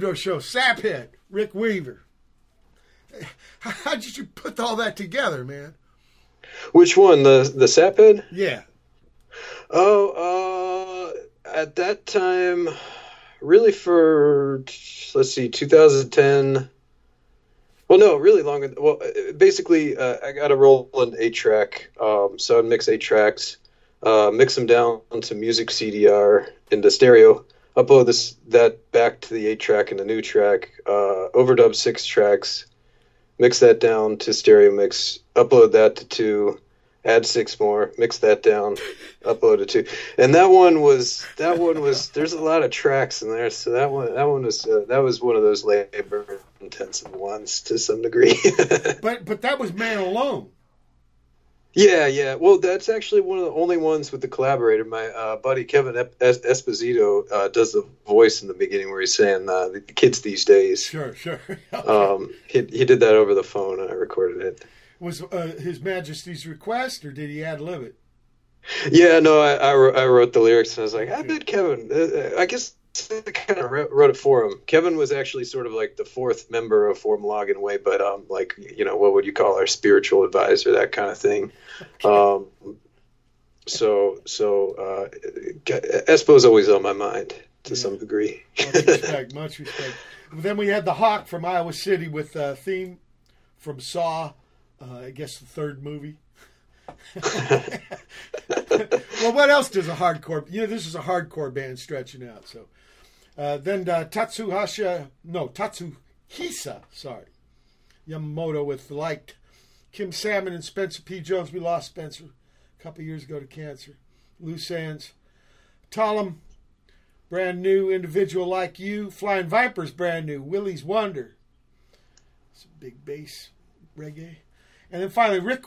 Pedro show. Saphead, Rick Weaver. How, did you put all that together, man? Which one? The the saphead? Yeah. Oh, uh, at that time, really for let's see, 2010. Well, no, really long. Well, basically, uh, I got a Roland eight track, um, so I'd mix eight tracks, uh, mix them down to music CDR into stereo, upload this that back to the eight track and the new track, uh, overdub six tracks, mix that down to stereo mix, upload that to two, add six more, mix that down, upload it to, and that one was that one was there's a lot of tracks in there, so that one that one was uh, that was one of those labor intensive ones to some degree. But but that was man alone. Yeah, yeah. Well, that's actually one of the only ones with the collaborator. My uh, buddy Kevin Esposito uh, does the voice in the beginning where he's saying uh, the kids these days. Sure, sure. Um, he he did that over the phone, and I recorded it. Was uh, His Majesty's request, or did he ad lib it? Yeah, no, I, I, wrote, I wrote the lyrics and I was like, I bet Kevin, uh, I guess kind of wrote, wrote it for him. Kevin was actually sort of like the fourth member of Form Log in a way, but um, like, you know, what would you call our spiritual advisor, that kind of thing. Um, so, so, uh, Espo's always on my mind to some degree. Much respect, much respect. Then we had the Hawk from Iowa City with a theme from Saw, uh, I guess the third movie. well, what else does a hardcore? You know, this is a hardcore band stretching out. So uh, then uh, Tatsuhasha, no Tatsuhisa, sorry, Yamamoto with liked Kim Salmon and Spencer P. Jones. We lost Spencer a couple years ago to cancer. Loose ends. Thollem, brand new individual like you. Flying Vipers, brand new. Willy's Wonder. Some big bass reggae. And then finally, Rick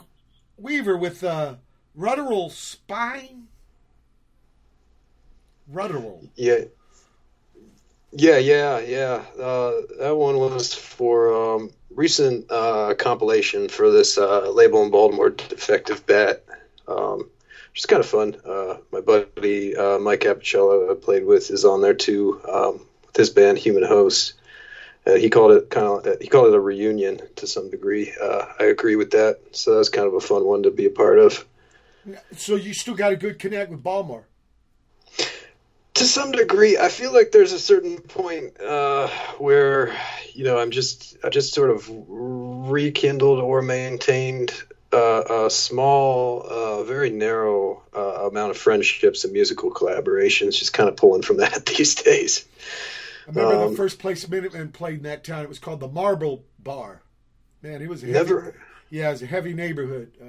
Weaver with uh, Ruderal Spine. Ruderal. Yeah. Yeah, yeah, yeah. Uh, that one was for um, recent uh, compilation for this uh, label in Baltimore, Defective Bat. Um, just kind of fun. Uh, my buddy uh, Mike Apicella I played with is on there too um, with his band Human Host. Uh, he called it kind of he called it a reunion to some degree. I agree with that. So that was kind of a fun one to be a part of. So you still got a good connect with Baltimore. To some degree, I feel like there's a certain point uh, where you know I'm just I just sort of rekindled or maintained uh, a small, uh, very narrow uh, amount of friendships and musical collaborations. Just kind of pulling from that these days. I remember Um, the first place Minutemen played in that town. It was called the Marble Bar. Man, it was a Never- Heavy, yeah, it was a heavy neighborhood. Uh,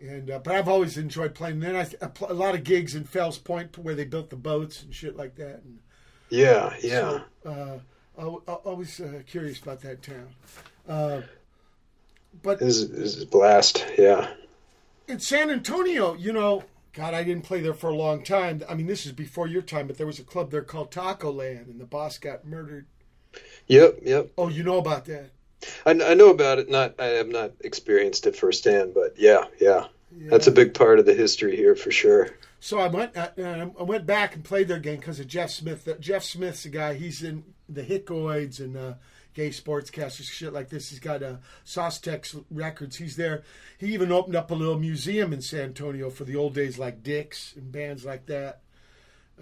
and uh, but I've always enjoyed playing. Then I, I pl- a lot of gigs in Fells Point where they built the boats and shit like that. And Yeah, yeah. So, uh, I, I, I was uh, curious about that town. Uh, but This is, this is a blast. Yeah. in San Antonio, you know, God, I didn't play there for a long time. I mean, this is before your time, but there was a club there called Tacoland, and the boss got murdered. Yep, yep. Oh, you know about that? I, I know about it. Not I have not experienced it firsthand, but yeah, yeah. That's a big part of the history here for sure. So I went, uh, I went back and played their game because of Jeff Smith. Jeff Smith's a guy. He's in the Hickoids and uh, gay sportscasters, shit like this. He's got uh, Saustex Records. He's there. He even opened up a little museum in San Antonio for the old days, like Dix and bands like that.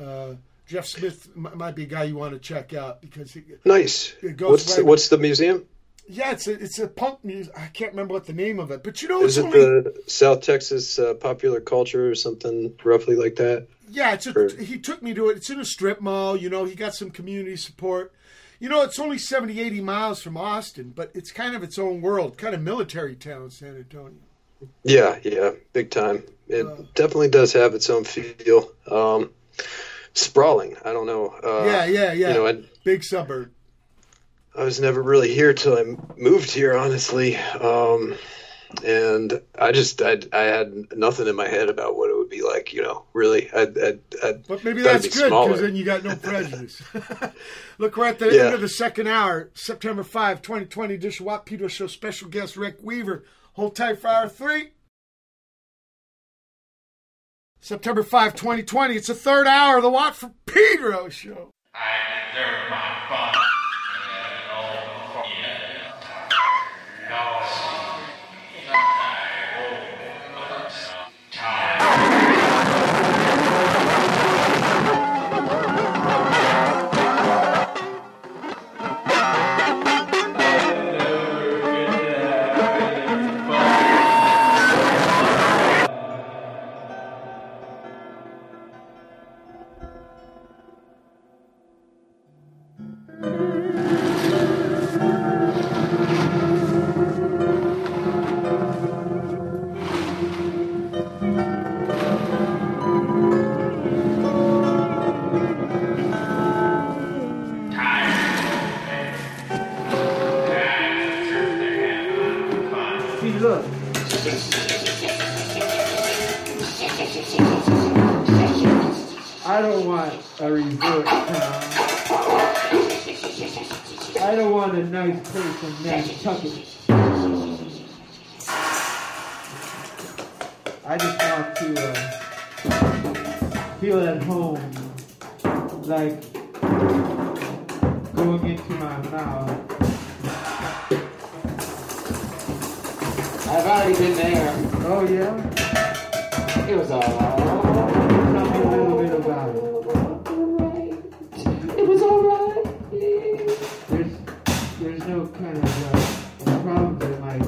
Uh, Jeff Smith might be a guy you want to check out because he, Nice. It goes What's the, what's the museum? Yeah, it's a it's a punk music. I can't remember what the name of it, but you know, Is it's it only the South Texas uh, popular culture or something roughly like that? Yeah, it's a, Or- he took me to it. It's in a strip mall. You know, he got some community support. You know, it's only 70, 80 miles from Austin, but it's kind of its own world, kind of military town, San Antonio. Yeah, yeah, big time. It Uh. definitely does have its own feel. Um, sprawling. I don't know. Uh, yeah, yeah, yeah. You know, I, Big suburb. I was never really here till I moved here, honestly. Um, and I just, I, I had nothing in my head about what it would be like. You know, really. I, I, I But maybe that's be good because then you got no prejudice. Look, we're at the Yeah. end of the second hour, September 5, 2020 edition Watt Pedro Show special guest Rick Weaver. Hold tight for hour three. September 5, 2020. It's the third hour of the Watt from Pedro Show. I deserve my fun. A resort town. I don't want a nice place in Nantucket. I just want to uh, feel at home, like going into my mouth. I've already been there. Oh yeah? It was alright. Tell me a little bit about. It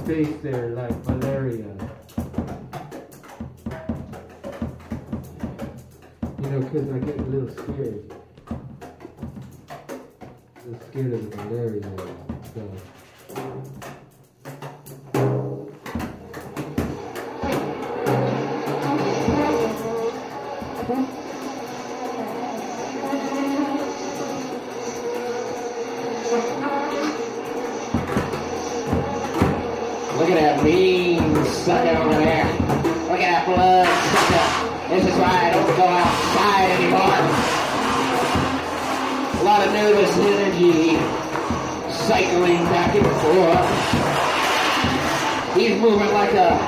face there, like malaria. You know, because I get a little scared. Scared of the malaria. So. Nervous energy cycling back and forth. He's moving like a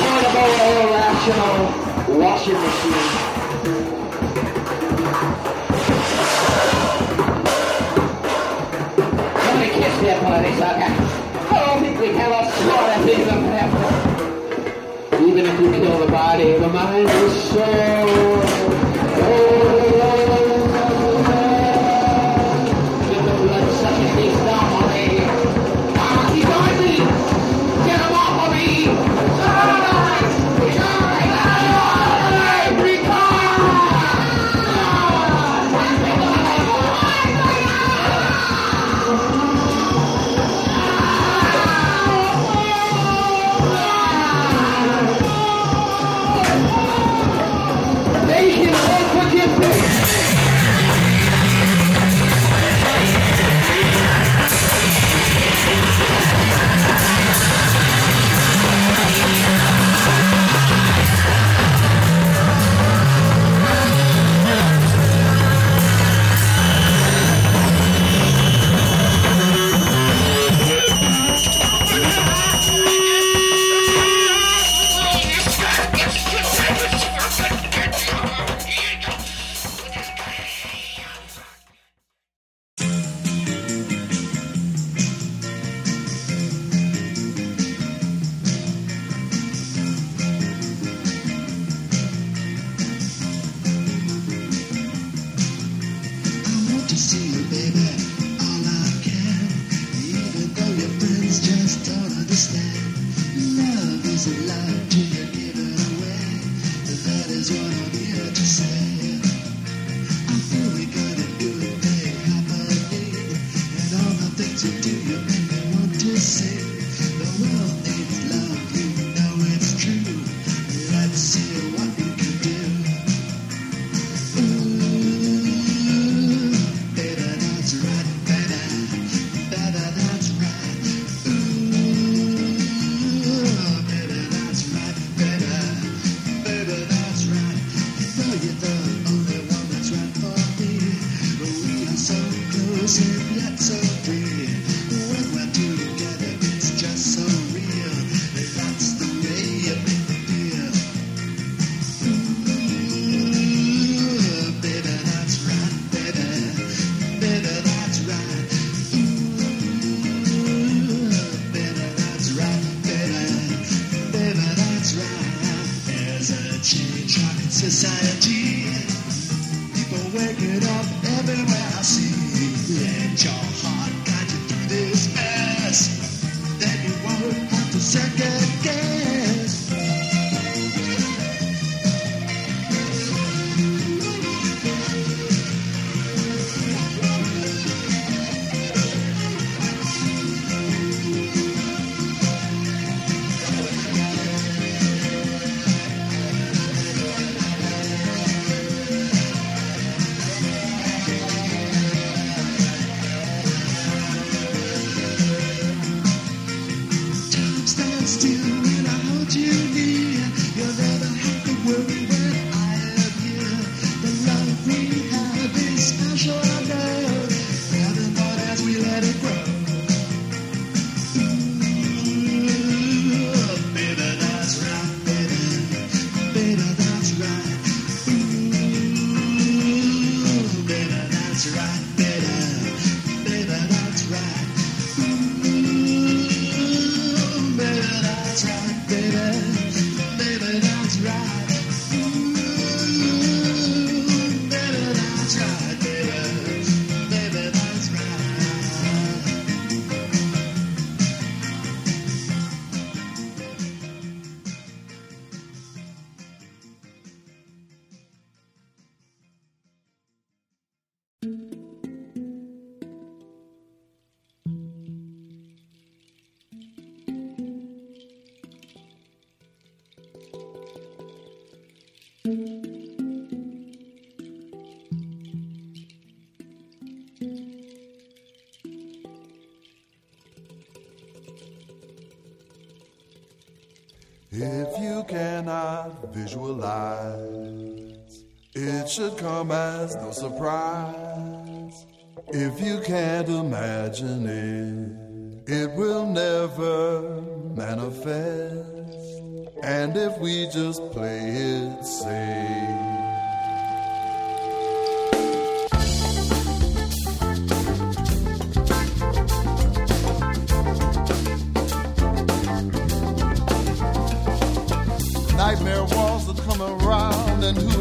portable, irrational washing machine. Somebody kiss that bloody sucker. I don't think we have a of thing of heaven. Even if we kill the body, the mind is so. Get visualize, it should come as no surprise. If you can't imagine it, it will never manifest. And if we just play it safe,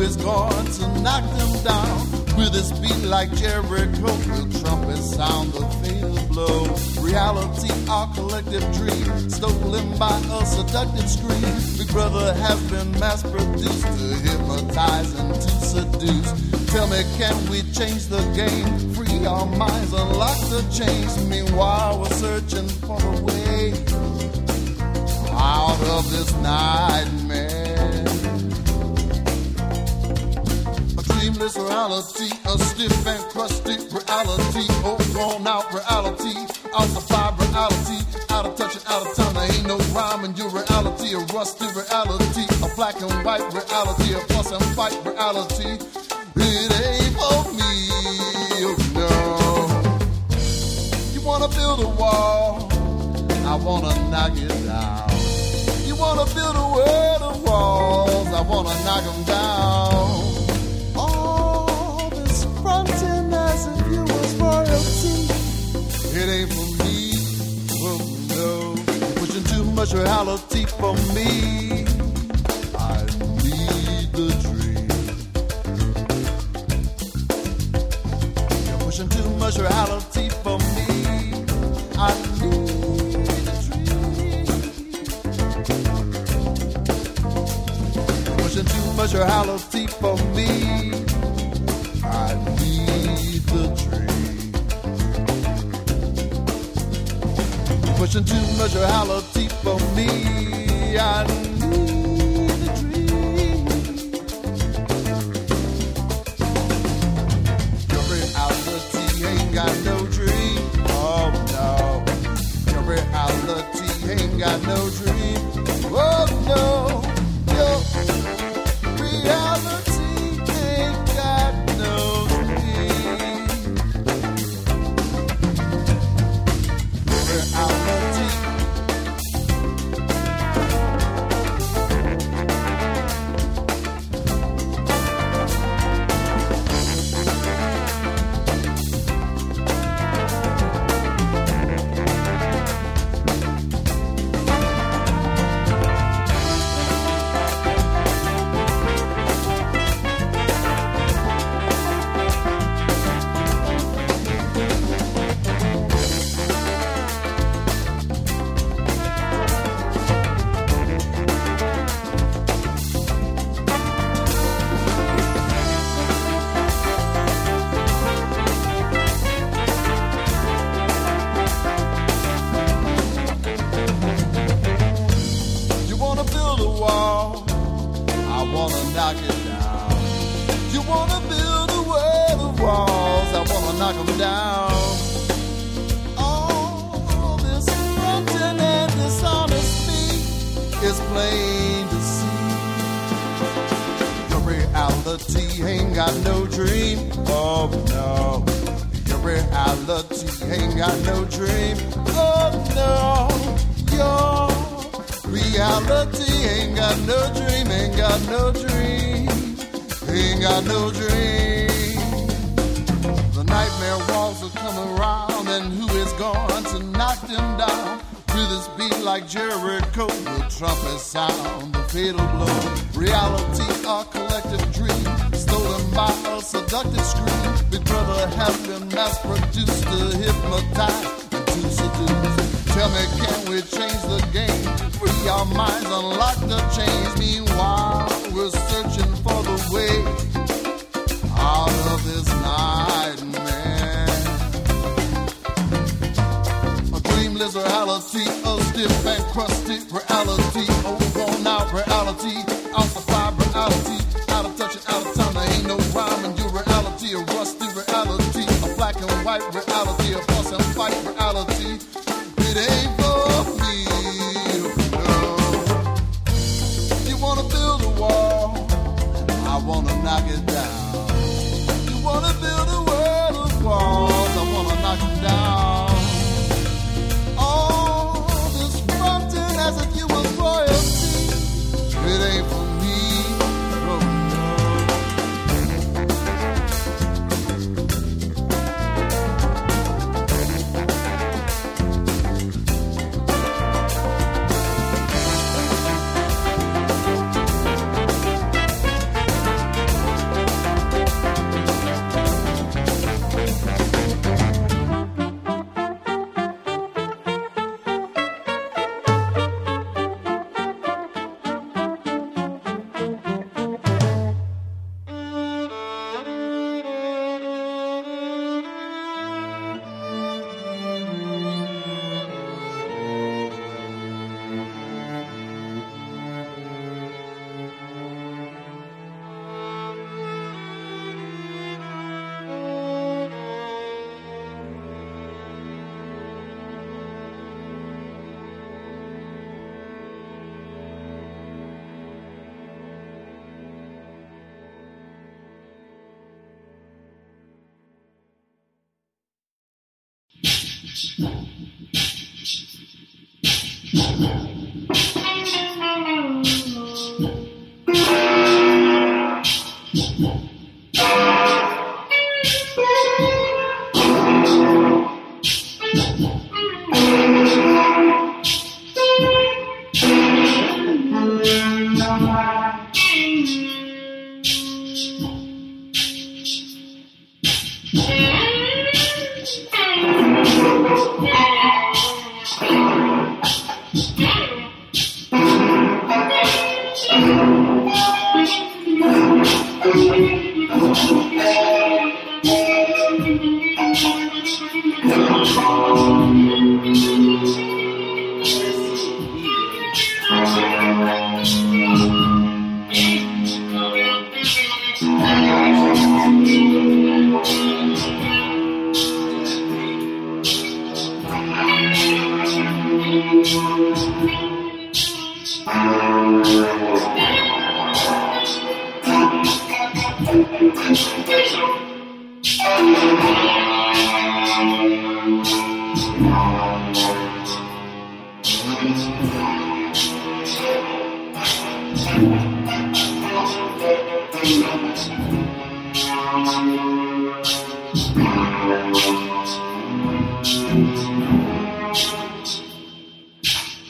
and going to knock them down? With his beat like Jericho, the trumpet sound the fatal blow. Reality, our collective dream, stolen by a seductive scream. Big Brother has been mass produced to hypnotize and to seduce. Tell me, can we change the game? Free our minds, unlock the chains. Meanwhile, we're searching for a way out of this nightmare. Reality, a stiff and crusty reality, oh, worn out reality, ossified reality, out of touch and out of time. There ain't no rhyme in your reality, a rusty reality, a black and white reality, a fuss and fight reality. It ain't for me, oh no. You wanna build a wall, I wanna knock it down. You wanna build a world of walls, I wanna knock them down. It ain't for me, oh no. You're pushing too much reality for me. I need the dream. You're pushing too much reality for me. I need the dream. Pushing too much reality for me. Pushing much reality for me. I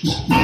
Yeah.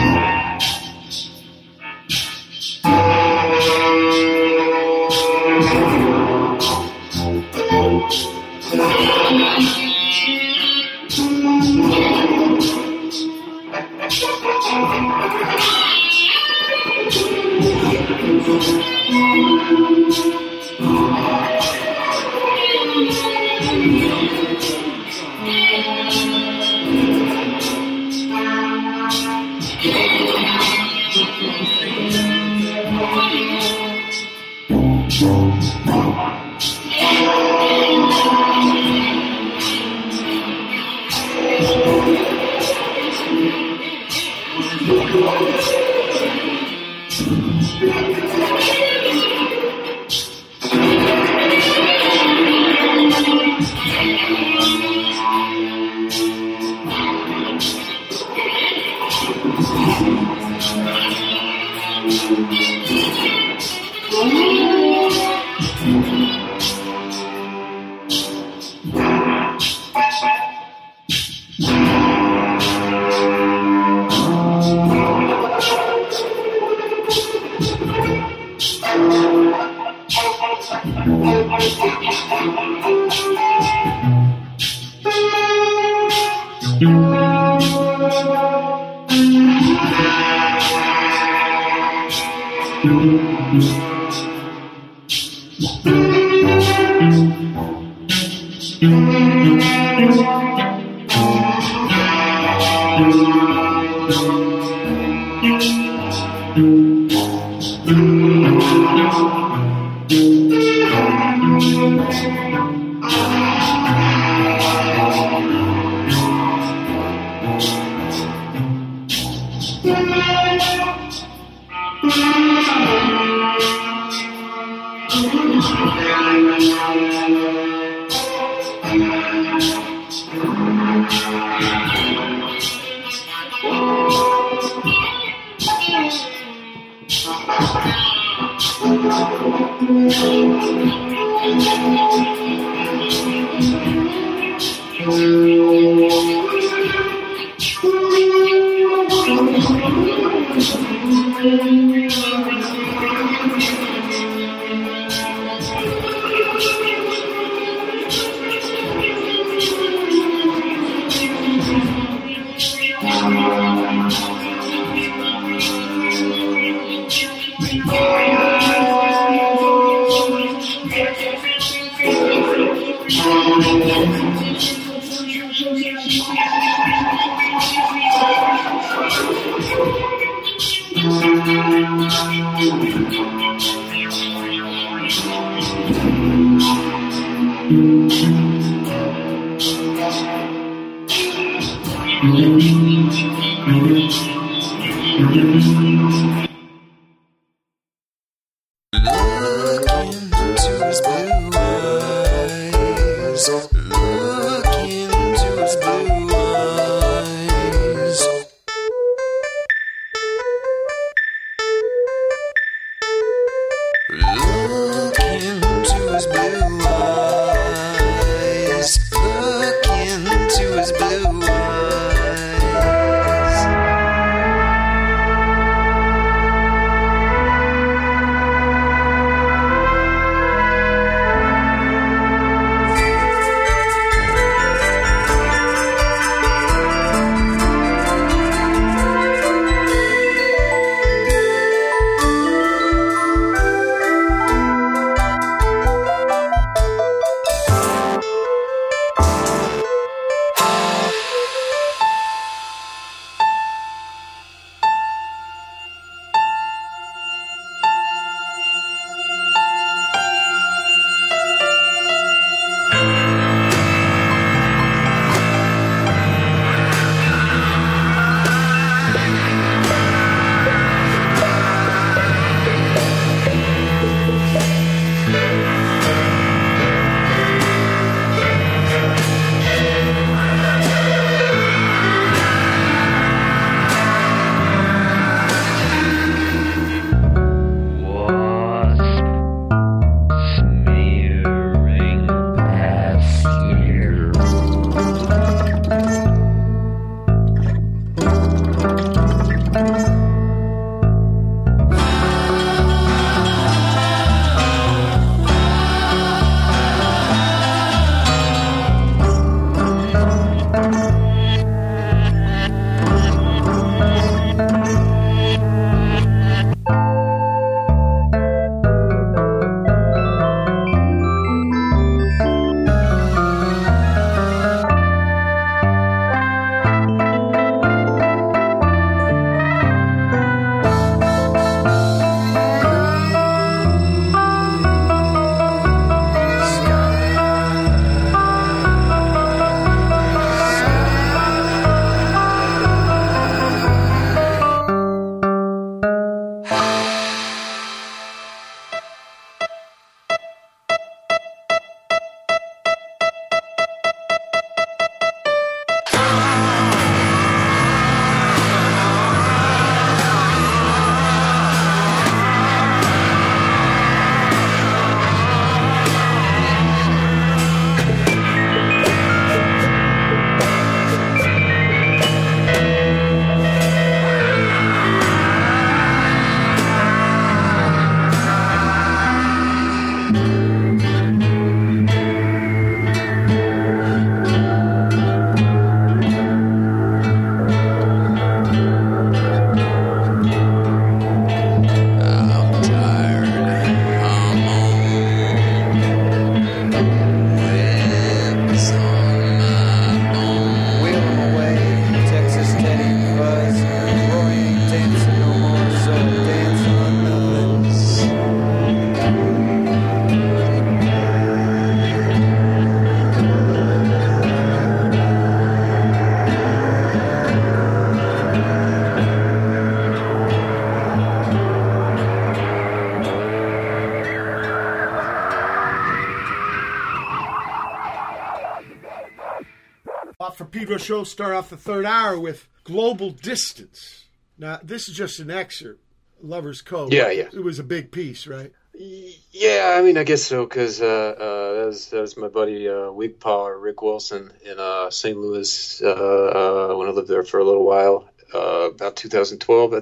Show start off the third hour with Global Distance. Now, this is just an excerpt. Lover's Cove. Yeah, yeah. It was a big piece, right? Yeah, I mean, I guess so because uh, uh, that, was, that was my buddy uh, Wig Power, Rick Wilson, in uh, St. Louis uh, uh, when I lived there for a little while, uh, about 2012, I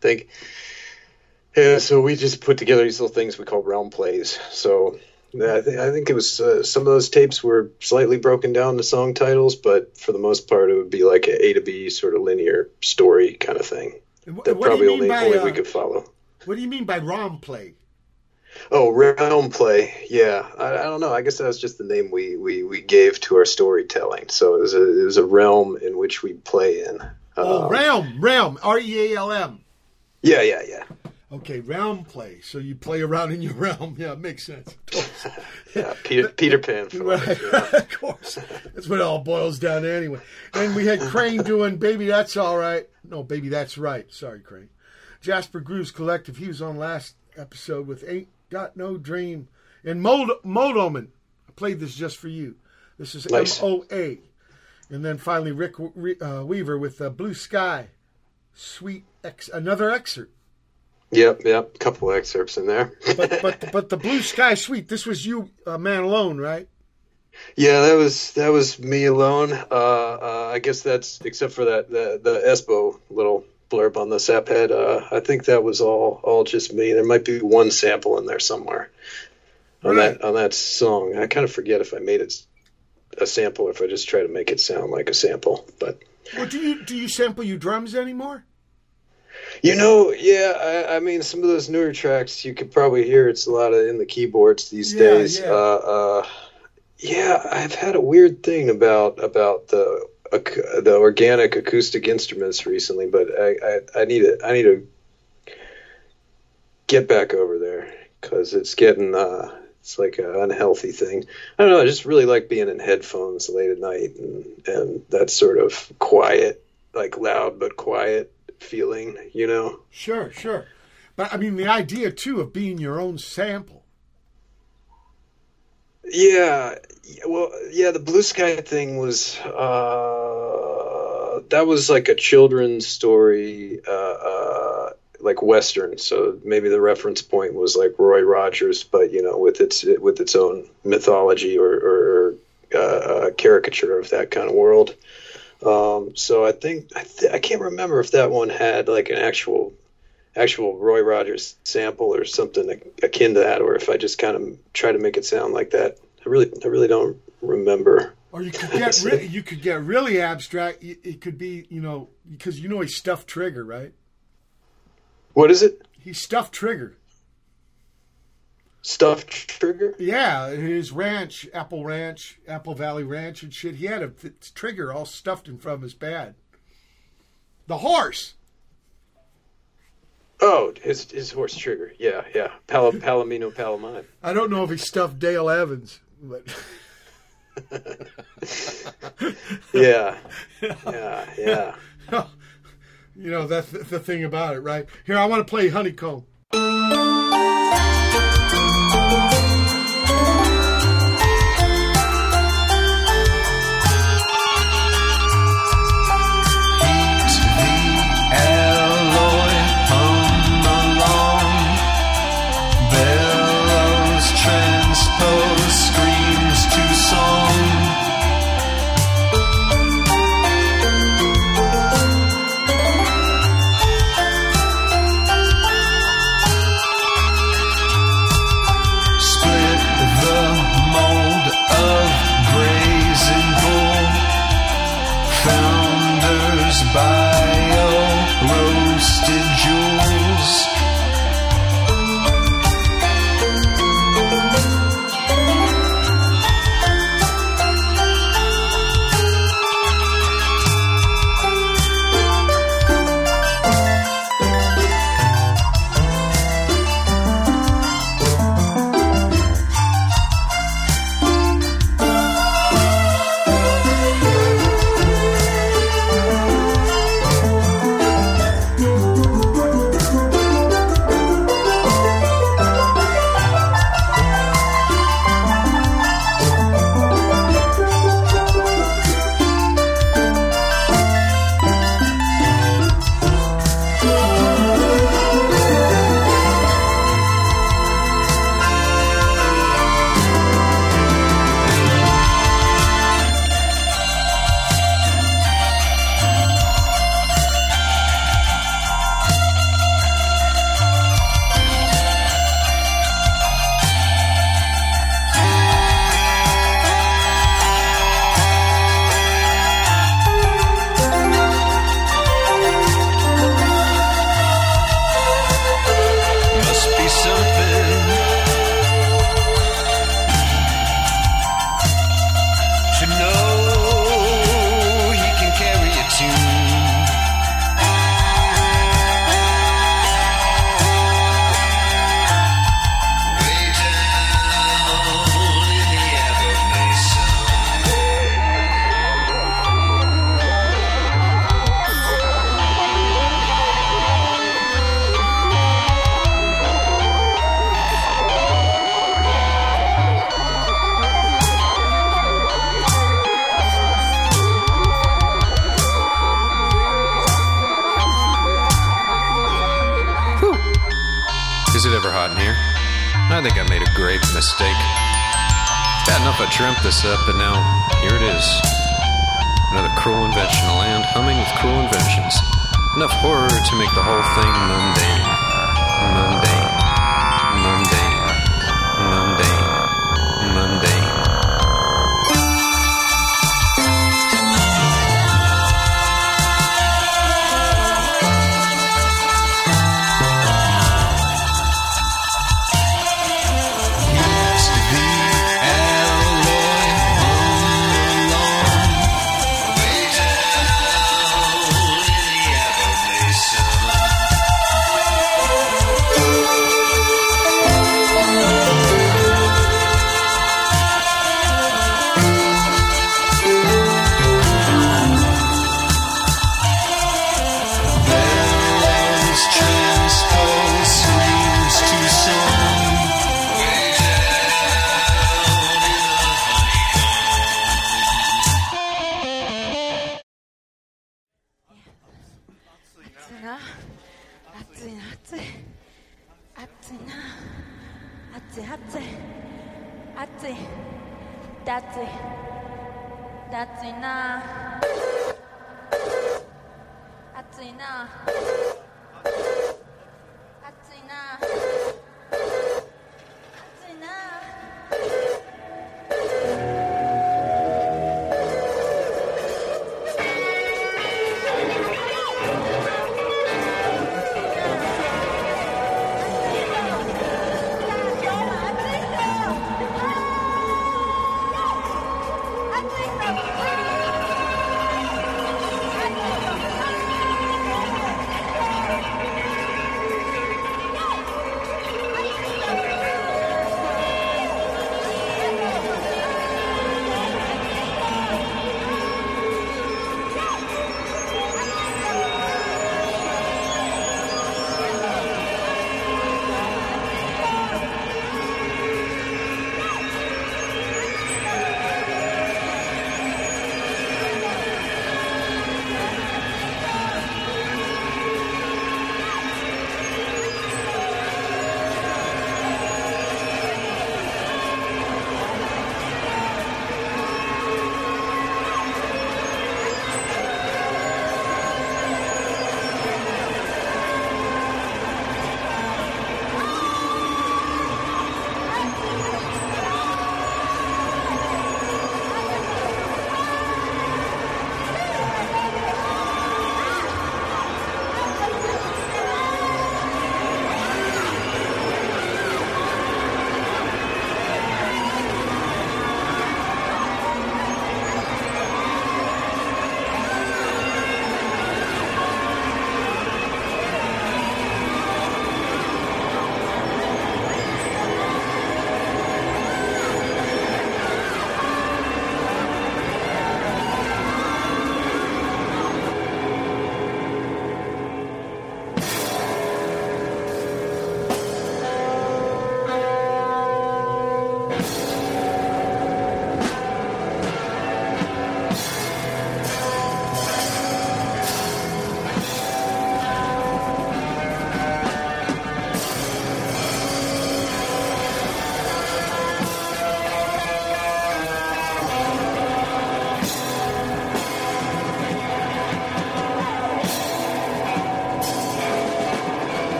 think. Yeah, so we just put together these little things we call realm plays. So I, th- I think it was uh, some of those tapes were slightly broken down to song titles, but for the most part, it would be like a A to B sort of linear story kind of thing And that what do probably you mean only, by, only uh, we could follow. What do you mean by ROM play? Oh, realm play. Yeah, I, I don't know. I guess that was just the name we, we, we gave to our storytelling. So it was a it was a realm in which we play in. Oh, Um, realm, realm, R E A L M. Yeah, yeah, yeah. Okay, realm play. So you play around in your realm. Yeah, it makes sense. yeah Peter, Peter Pan. Right, of course. That's what it all boils down to anyway. And we had Crane doing Baby That's All Right. No, Baby That's Right. Sorry, Crane. Jasper Grooves Collective. He was on last episode with Ain't Got No Dream. And Mold, Moldoman. I played this just for you. This is Nice. M O A. And then finally Rick uh, Weaver with uh, Blue Sky. Suite ex- another excerpt. Yep, yep. Couple excerpts in there. But but but the Blue Sky Suite. This was you, uh, man alone, right? Yeah, that was that was me alone. Uh, uh, I guess that's except for that the the Espo little blurb on the Saphead. Uh, I think that was all all just me. There might be one sample in there somewhere on that on that song. I kind of forget if I made it a sample or if I just try to make it sound like a sample. But Well, do you do you sample your drums anymore? You know, yeah, I, I mean, some of those newer tracks you could probably hear it's a lot of in the keyboards these Yeah, days. yeah. Uh, uh, yeah, I've had a weird thing about about the ac- the organic acoustic instruments recently, but I, I, I need to I need to get back over there because it's getting uh, it's like an unhealthy thing. I don't know. I just really like being in headphones late at night and and that sort of quiet, like loud but quiet feeling. You know. Sure, sure. But I mean, the idea too of being your own sample. Yeah, well, yeah, the blue sky thing was uh, that was like a children's story, uh, uh, like western. So maybe the reference point was like Roy Rogers, but you know, with its with its own mythology or, or uh, uh, caricature of that kind of world. Um, so I think I, th- I can't remember if that one had like an actual actual Roy Rogers sample or something akin to that, or if I just kind of try to make it sound like that. I really, I really don't remember. Or you could get re- you could get really abstract. It it could be you know because you know he stuffed Trigger, right? What is it? He stuffed Trigger. Stuffed Trigger? Yeah, his ranch, Apple Ranch, Apple Valley Ranch, and shit. He had a Trigger all stuffed in front of his bed. The horse. Oh, his his horse Trigger. Yeah, yeah. Pal- Palomino Palomine. I don't know if he stuffed Dale Evans, but Yeah, yeah, yeah. you know that's the, the thing about it, right? Here, I want to play Honeycomb.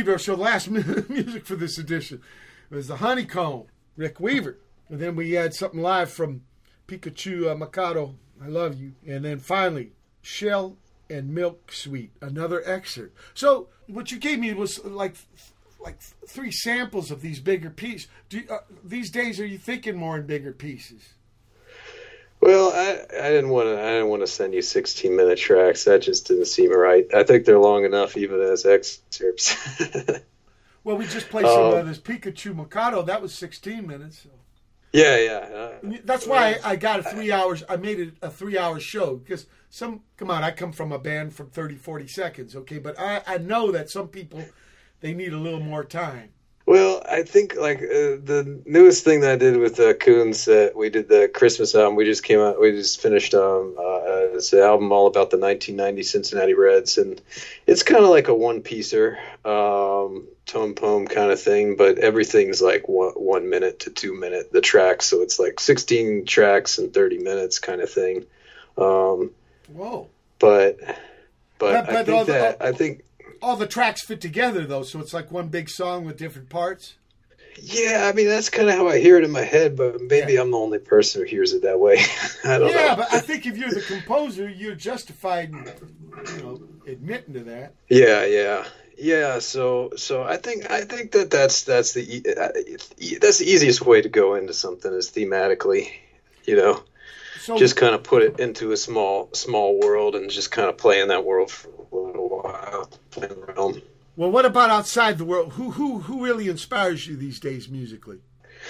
Pedro show. Last mu- music for this edition was the Honeycomb, Rick Weaver. And then we had something live from Pikacyu uh, Makoto, I Love You. And then finally, Shell and Milk Suite, another excerpt. So what you gave me was like like three samples of these bigger pieces. Do uh, these days, are you thinking more in bigger pieces? I, I didn't want to. I didn't want to send you 16 minute tracks. That just didn't seem right. I think they're long enough, even as excerpts. Well, we just played some Um, of this Pikacyu Makoto. That was 16 minutes. So. yeah, yeah. Uh, That's why I got a three hours. I made it a three hour show because some. Come on, I come from a band from 30, 40 seconds. Okay, but I I know that some people they need a little more time. Well, I think like uh, the newest thing that I did with uh, Kouns, uh, we did the Christmas album. We just came out. We just finished um, uh, this album all about the 1990 Cincinnati Reds, and it's kind of like a one piecer, um, tone poem kind of thing. But everything's like one, one minute to two minute the tracks, so it's like 16 tracks and 30 minutes kind of thing. Um, Whoa! but but But- I think all the- that I think All the tracks fit together though, so it's like one big song with different parts. Yeah, I mean that's kind of how I hear it in my head, but maybe I'm the only person who hears it that way. I don't yeah, know. but I think if you're the composer, you're justified, in, you know, admitting to that. Yeah, yeah, yeah. So, so I think I think that that's that's the uh, that's the easiest way to go into something is thematically, you know, So just kind of put it into a small small world and just kind of play in that world for a little while, play in the realm. Well, what about outside the world? Who who who really inspires you these days musically?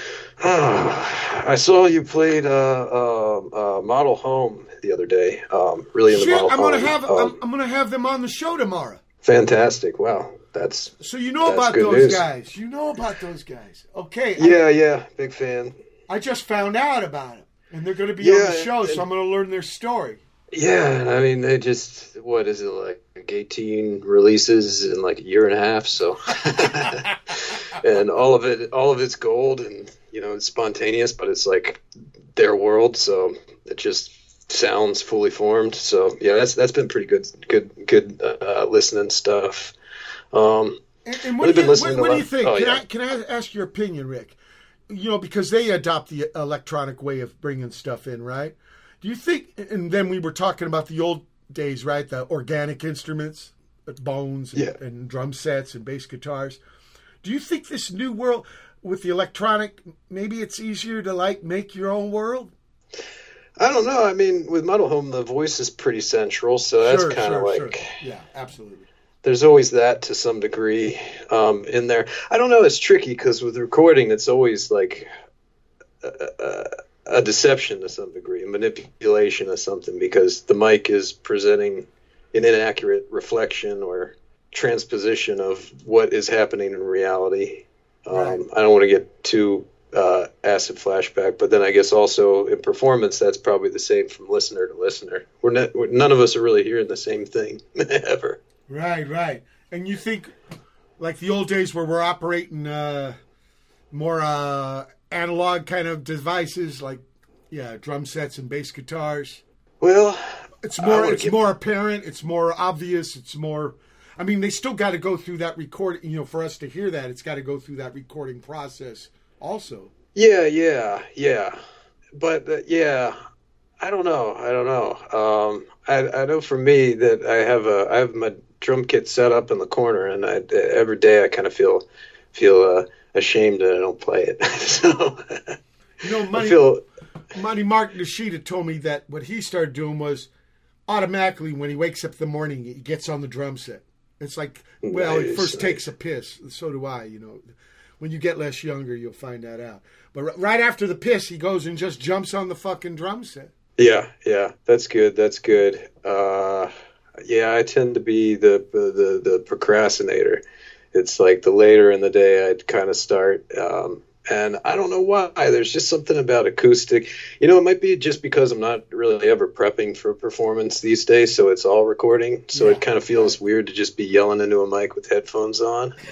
I saw you played uh, uh, uh, Model Home the other day. Um, really in the Shit, I'm gonna have Um, I'm, I'm gonna have them on the show tomorrow. Fantastic! Wow, that's So you know about those news. guys. You know about those guys. Okay. yeah, yeah, big fan. I, I just found out about them, and they're going to be Yeah, on the show, so I'm going to learn their story. Yeah, and I mean they just what is it like eighteen releases in like a year and a half, so and all of it all of it's gold and you know it's spontaneous, but it's like their world, so it just sounds fully formed. So yeah, that's that's been pretty good good good uh, listening stuff. Um, And, and I've what, do been you, listening what, what do you think? oh, can yeah. I can I ask your opinion, Rick? You know, because they adopt the electronic way of bringing stuff in, right? Do you think? And then we were talking about the old days, right? The organic instruments, uh, bones, and, Yeah. and drum sets and bass guitars. Do you think this new world with the electronic, maybe it's easier to like make your own world? I don't know. I mean, with Model Home, the voice is pretty central, so that's Sure, kind of sure, like sure. yeah, absolutely. there's always that to some degree um, in there. I don't know. It's tricky because with recording, it's always like a, a, a deception to some degree, a manipulation of something because the mic is presenting an inaccurate reflection or transposition of what is happening in reality. Um, Right. I don't want to get too uh, acid flashback, but then I guess also in performance, that's probably the same from listener to listener. We're, not, we're none of us are really hearing the same thing ever. Right, right. And you think like the old days where we're operating uh, more uh, analog kind of devices, like yeah, drum sets and bass guitars. Well, It's more it's give- more apparent, it's more obvious, it's more I mean, they still got to go through that record, you know, for us to hear that, it's got to go through that recording process also. Yeah, yeah, yeah. But uh, yeah, I don't know. I don't know. Um, I I know for me that I have a I have my drum kit set up in the corner, and I every day I kind of feel feel uh, ashamed that I don't play it. so You know, I Money, feel Money Mark Nishita told me that what he started doing was automatically when he wakes up in the morning, he gets on the drum set. It's like, well, he first nice. takes a piss. So do I, you know. When you get less younger, you'll find that out. But r- right after the piss, he goes and just jumps on the fucking drum set. Yeah, yeah, that's good. That's good. Uh, yeah, I tend to be the, the the procrastinator. It's like the later in the day I'd kind of start, um, and I don't know why. There's just something about acoustic. You know, it might be just because I'm not really ever prepping for a performance these days, so it's all recording. So it kind of feels weird to just be yelling into a mic with headphones on.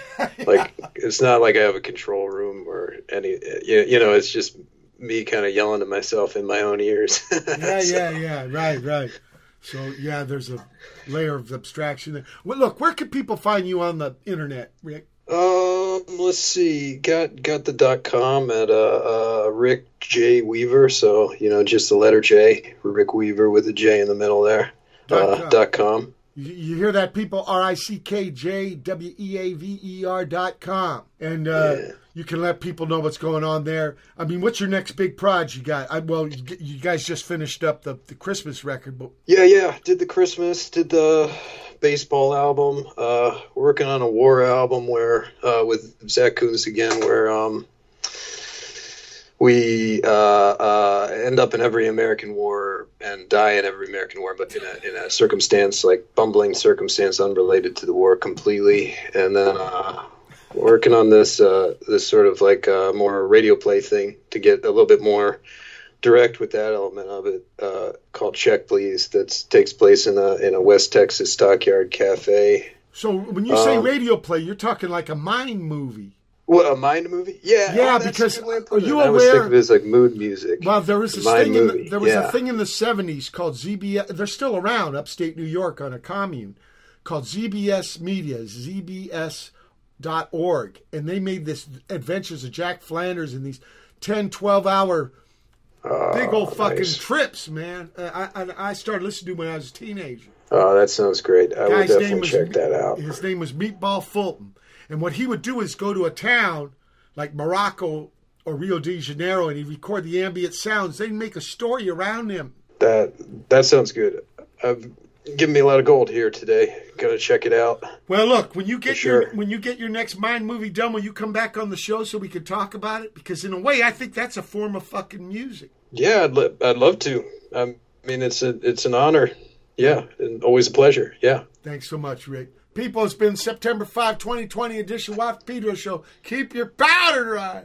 Like it's not like I have a control room or any. You you know, it's just me kind of yelling to myself in my own ears. Yeah, yeah, yeah. Right, right. So yeah, there's a layer of abstraction there. Well, look, where can people find you on the internet, Rick? Um, let's see. Got got the dot com at uh, uh Rick J Weaver. So you know, just the letter J, Rick Weaver with a J in the middle there. Dot Uh, com. dot com. You, hear that, people? R I C K J W E A V E R dot com. And uh, you can let people know what's going on there. I mean, what's your next big project you got? I, well, you, you guys just finished up the, the Christmas record, but Yeah, yeah. Did the Christmas, did the baseball album. Uh, working on a war album where uh, with Zach Kouns again, where um we uh, uh, end up in every American war and die in every American war, but in a, in a circumstance like bumbling circumstance unrelated to the war completely. And then uh, working on this uh, this sort of like uh, more radio play thing to get a little bit more direct with that element of it uh, called Check Please that takes place in a in a West Texas stockyard cafe. so when you say Um, radio play, you're talking like a mind movie. What a mind movie? Yeah, Yeah, oh, because good way to are you I was aware? of it as like mood music. Well, there was this Mind thing. In the, there was yeah. a thing in the '70s called ZBS. They're still around, upstate New York, on a commune called ZBS Media, ZBS.org, and they made this Adventures of Jack Flanders in these 10, 12 hour big old fucking Oh, nice. trips, man. Uh, I, I I started listening to when I was a teenager. Oh, that sounds great. I will definitely was check that out. His name was Meatball Fulton, and what he would do is go to a town like Morocco or Rio de Janeiro, and he'd record the ambient sounds. They'd make a story around him. That that sounds good. I've given me a lot of gold here today. Gonna check it out. Well, look when you get sure. your when you get your next mind movie done, will you come back on the show so we can talk about it? Because in a way, I think that's a form of fucking music. Yeah, I'd, lo- I'd love to. I mean, it's a it's an honor. Yeah, and always a pleasure. Yeah. Thanks so much, Rick. People, it's been September 5, 2020 edition Wife Pedro Show. Keep your powder dry.